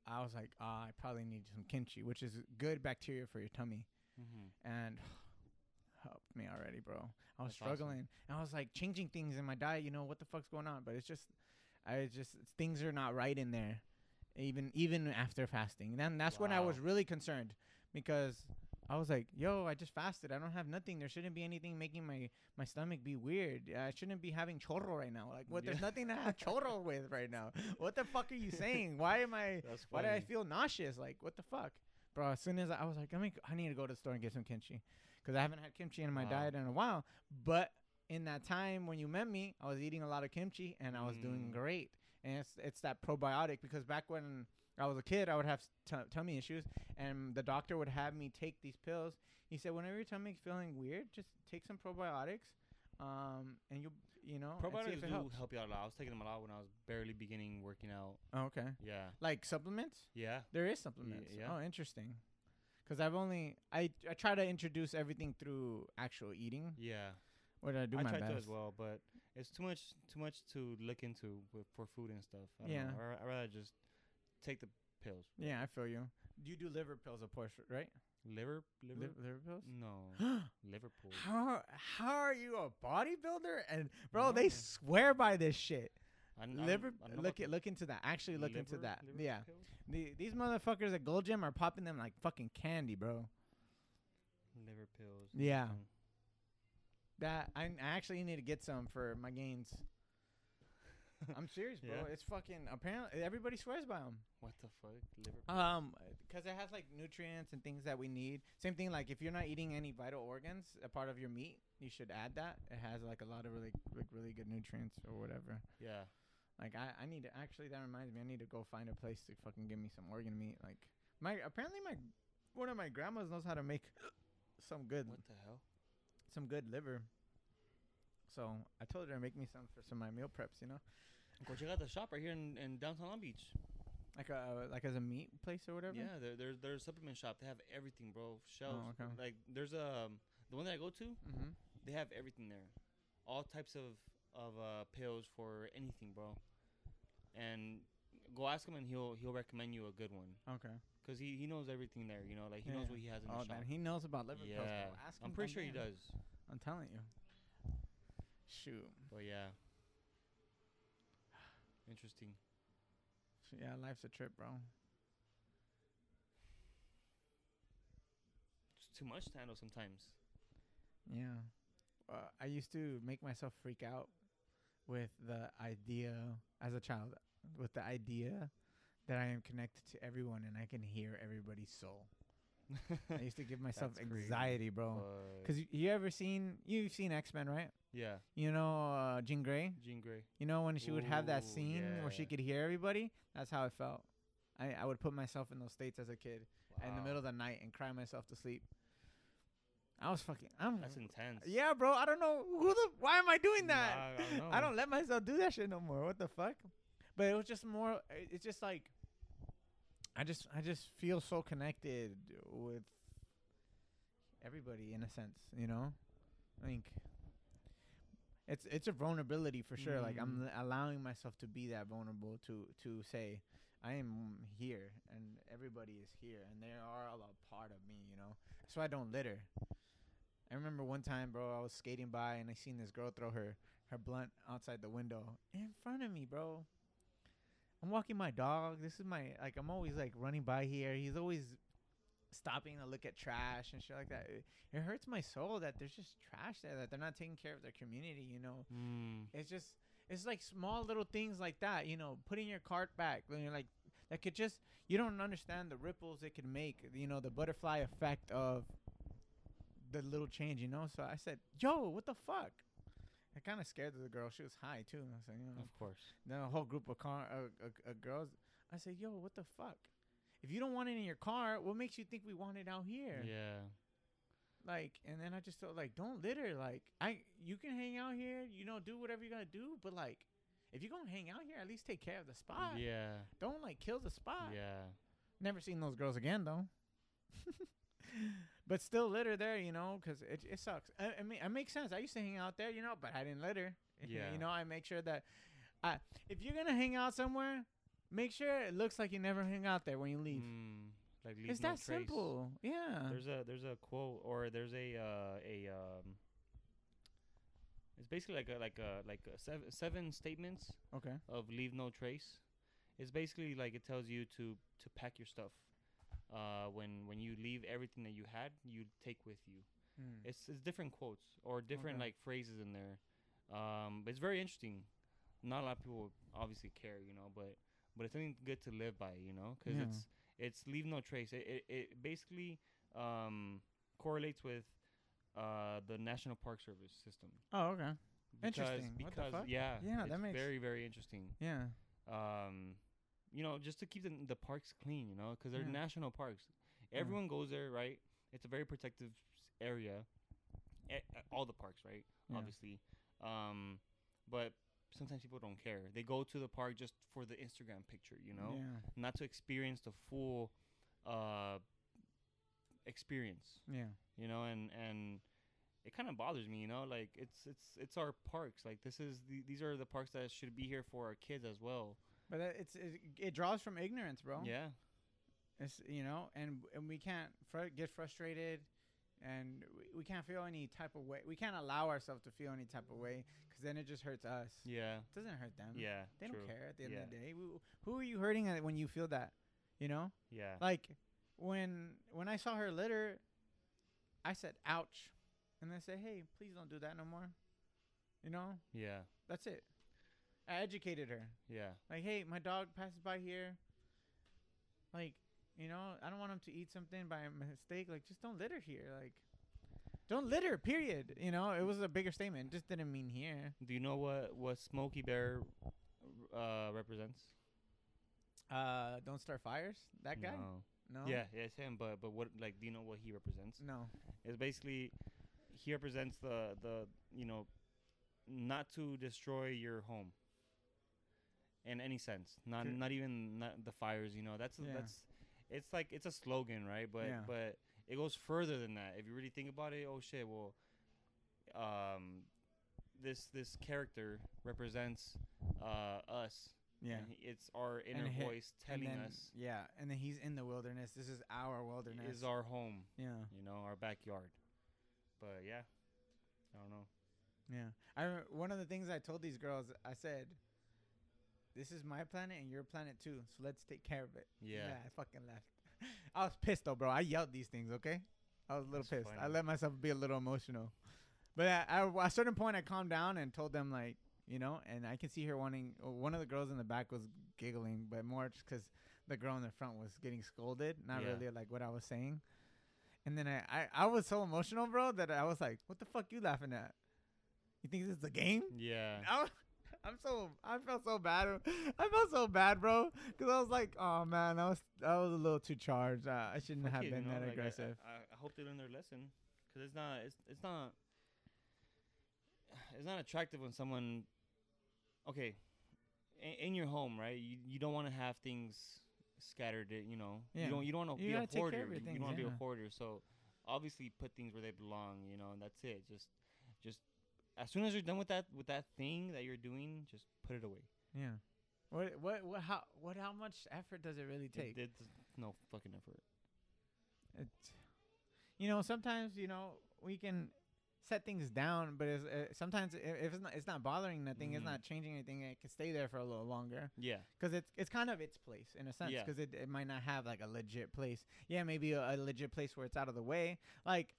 I was like, ah, I probably need some kimchi, which is good bacteria for your tummy. Mm-hmm. And [sighs] helped me already, bro. I was That's awesome. struggling. And I was like changing things in my diet. You know what the fuck's going on? But it's just, I just things are not right in there, even even after fasting. And then that's when I was really concerned because I was like, yo, I just fasted. I don't have nothing. There shouldn't be anything making my my stomach be weird. I shouldn't be having chorro right now. Like, what? There's nothing to have chorro [laughs] with right now. What the fuck are you saying? Why am I? [laughs] Why do I feel nauseous? Like, what the fuck, bro? As soon as I, I was like, I mean, I need to go to the store and get some kimchi, because I haven't had kimchi in my Wow. diet in a while. But in that time when you met me, I was eating a lot of kimchi and I was doing Mm. great. And it's it's that probiotic because back when I was a kid, I would have t- tummy issues, and the doctor would have me take these pills. He said, whenever your tummy's feeling weird, just take some probiotics, um, and you you know, Probiotics do helps. help you out a lot. I was taking them a lot when I was barely beginning working out. Oh, okay, Yeah. like supplements. Yeah. There is supplements. yeah. Oh, interesting. Because I've only I I try to introduce everything through actual eating. Yeah. Where I do I my try best. to as well, but it's too much too much to look into with, for food and stuff. I don't Yeah. Know. I rather just take the pills. Yeah, I feel you. Do you do liver pills, of course, right? Liver liver. Liv- liver pills. No. [gasps] Liverpool. how how are you a bodybuilder? And bro, they No. swear by this shit. I kn- I don't- liver. I don't know Look about at look into that. Actually, look into liver- that. liver Yeah. pills? The, these motherfuckers at Gold Gym are popping them like fucking candy, bro. Liver pills. Yeah. Mm. That I, I actually need to get some for my gains. I'm serious, bro. Yeah? It's fucking apparently everybody swears by them. What the fuck? Liver. Um, because it has like nutrients and things that we need. Same thing, like if you're not eating any vital organs, a part of your meat, you should add that. It has like a lot of really, like really good nutrients or whatever. yeah. Like I, I need to actually. That reminds me, I need to go find a place to fucking give me some organ meat. Like my apparently my one of my grandmas knows how to make [laughs] some good What the hell? some good liver. So I told her to make me some for some of my meal preps. You know, Go check out the shop right here in, in downtown Long Beach. like a like as a meat place or whatever. Yeah, there, there's there's a supplement shop. They have everything, bro. Shelves. Oh, okay. Like there's a um, the one that I go to. Mm-hmm. They have everything there, all types of of uh, pills for anything, bro. And go ask him, and he'll he'll recommend you a good one, Okay. cause he, he knows everything there. You know, like he knows what he has in Oh the shop. Oh man, he knows about liver pills. yeah, bro. Ask I'm pretty sure he does. I'm telling you. Shoot. But yeah, [sighs] interesting. Yeah, life's a trip, bro. It's too much to handle sometimes. Yeah. Uh, I used to make myself freak out with the idea as a child, with the idea that I am connected to everyone and I can hear everybody's soul. I used to give [laughs] myself That's crazy. anxiety, bro. Cause you, you ever seen you've seen X Men, right? yeah, You know uh, Jean Grey. Jean Grey. You know when she would have that Ooh, scene where she could hear everybody. That's how it felt. I I would put myself in those states as a kid in the middle of the night and cry myself to sleep. I was fucking. I'm. That's intense. Yeah, bro. I don't know who the. Why am I doing that? Nah, I don't. [laughs] I don't let myself do that shit no more. What the fuck? But it was just more. it- It's just like. I just I just feel so connected with everybody in a sense, you know. I think it's it's a vulnerability for sure. Like I'm Mm. allowing myself to be that vulnerable to to say I am here and everybody is here and they are all a part of me, you know. So I don't litter. I remember one time, bro, I was skating by and I seen this girl throw her her blunt outside the window in front of me, bro. I'm walking my dog. This is my like I'm always like running by here. He's always stopping to look at trash and shit like that. It, it hurts my soul that there's just trash there that they're not taking care of their community. You know, Mm. it's just it's like small little things like that. You know, putting your cart back. When you're like that could just you don't understand the ripples it could make. You know, the butterfly effect of the little change. You know, so I said, "Yo, what the fuck." I kind of scared of the girl. She was high too. And I said, you know, Of course. then a whole group of car uh, uh, uh, girls. I said, "Yo, what the fuck? If you don't want it in your car, what makes you think we want it out here?" Yeah. Like, and then I just felt like, don't litter. Like, I you can hang out here, you know, do whatever you gotta do, but like, if you're gonna hang out here, at least take care of the spot. Yeah. Don't like kill the spot. Yeah. Never seen those girls again though. [laughs] but still litter there, you know, 'cause it it sucks. I, I mean, it makes sense. I used to hang out there, you know, but I didn't litter. [laughs] Yeah. you know, I make sure that, I if you're gonna hang out somewhere, make sure it looks like you never hang out there when you leave. Mm. Like leave it's no that trace. simple. Yeah. There's a there's a quote or there's a uh, a um. It's basically like a like a like a seven seven statements okay. of leave no trace. It's basically like it tells you to to pack your stuff. Uh, when when you leave everything that you had, you take with you. Mm. It's it's different quotes or different Okay. like phrases in there. Um, but it's very interesting. Not a lot of people obviously care, you know, but but it's something good to live by, you know, because Yeah. it's it's leave no trace. It it, it basically um, correlates with uh, the National Park Service system. Oh, okay. Because, Interesting. What the Because fuck? yeah, Yeah, it's that makes- very very interesting. Yeah. Um, you know, just to keep the the parks clean, you know, because they're Yeah. national parks. Yeah. Everyone goes there, right? It's a very protective area. A- a- all the parks, right? Yeah. Obviously. Um, but sometimes people don't care. They go to the park just for the Instagram picture, you know, Yeah. not to experience the full uh experience, Yeah. you know, and and it kind of bothers me, you know, like it's it's it's our parks. Like this is the, these are the parks that should be here for our kids as well. But it's it, it draws from ignorance, bro. Yeah. It's you know, and and we can't fr- get frustrated, and we, we can't feel any type of way. We can't allow ourselves to feel any type of way, because then it just hurts us. Yeah. It doesn't hurt them. Yeah. They true. don't care at the end of the day. Who, who are you hurting at when you feel that? You know, Yeah. like when when I saw her litter, I said, "Ouch," and I said, "Hey, please don't do that no more." You know, Yeah. that's it. I educated her. Yeah. Like, hey, my dog passes by here. Like, you know, I don't want him to eat something by mistake. Like, just don't litter here. Like, don't litter. Period. You know, it was a bigger statement. Just didn't mean here. Do you know what what Smokey Bear uh represents? Uh, don't start fires. That guy? No. No. Yeah, yeah, it's him. But but what like do you know what he represents? No. It's basically he represents the the you know not to destroy your home in any sense. Not not even not the fires. You know that's Yeah. that's it's like it's a slogan, right? But Yeah. but it goes further than that. If you really think about it, oh shit, well, um, this this character represents uh us. Yeah. and it's our inner hi- voice telling then- us Yeah, and then he's in the wilderness. This is our wilderness. is our home. yeah. You know, our backyard. But yeah, I don't know. Yeah. I remember one of the things I told these girls, I said, "This is my planet and your planet too. So let's take care of it." Yeah. I fucking left. [laughs] I was pissed though, bro. I yelled these things. Okay. I was a little That's pissed. I let myself be a little emotional. But at, at a certain point, I calmed down and told them like, you know, and I can see her wanting. uh, One of the girls in the back was giggling, but more just because the girl in the front was getting scolded, not Yeah. really like what I was saying. And then I, I, I was so emotional, bro, that I was like, "What the fuck you laughing at? You think this is a game?" Yeah. [laughs] I'm so I felt so bad. [laughs] I felt so bad, bro, because I was like, "Oh man, I was I was a little too charged. Uh, I shouldn't Fuck have it, you been know, that like, aggressive." I, I hope they learn their lesson, cause it's not it's it's not it's not attractive when someone okay in, in your home right you you don't want to have things scattered you know Yeah. you don't you don't want to be a gotta take care hoarder you, you don't want to be a hoarder so obviously put things where they belong you know and that's it just just as soon as you're done with that with that thing that you're doing just put it away Yeah. What what what how what how much effort does it really It- take? it's no fucking effort It, you know, sometimes you know we can set things down, but it's, uh, sometimes if it's not it's not bothering nothing, it's Mhm. not changing anything, it can stay there for a little longer Yeah. because it's it's kind of its place in a sense Yeah. because it, it might not have like a legit place. Yeah, maybe a, a legit place where it's out of the way. Like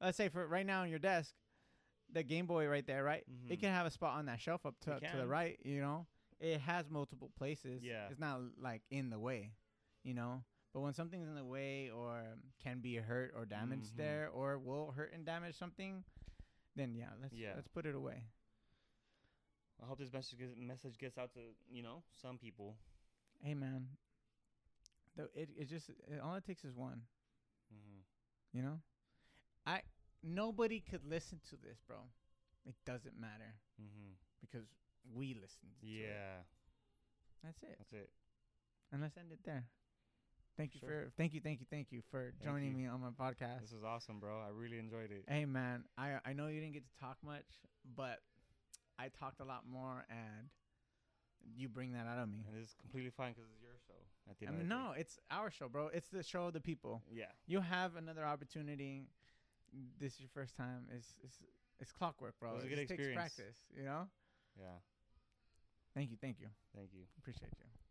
let's say for right now on your desk, the Game Boy right there, right? It Mhm. can have a spot on that shelf up to It to the right. You know, it has multiple places. Yeah. it's not like in the way. You know. But when something's in the way or can be hurt or damaged Mhm. there or will hurt and damage something, then yeah, let's Yeah. let's put it away. I hope this message gets, message gets out to you know some people. Hey man, Though it it just it, all it takes is one. Mm-hmm. You know, I nobody could listen to this, bro. It doesn't matter Mm-hmm. because we listened. To it. Yeah. that's it. That's it. And let's end it there. Thank you Sure. for thank you thank you thank you for Thank joining you. me on my podcast. This is awesome, bro. I really enjoyed it. Hey man, I I know you didn't get to talk much, but I talked a lot more, and you bring that out of me. And is completely fine because it's your show. At the I end mean, of the no, it's our show, bro. It's the show of the people. Yeah. You have another opportunity. This is your first time. It's it's it's clockwork, bro. It was a It good just takes practice, you know. Yeah. Thank you, thank you, Thank you. appreciate you.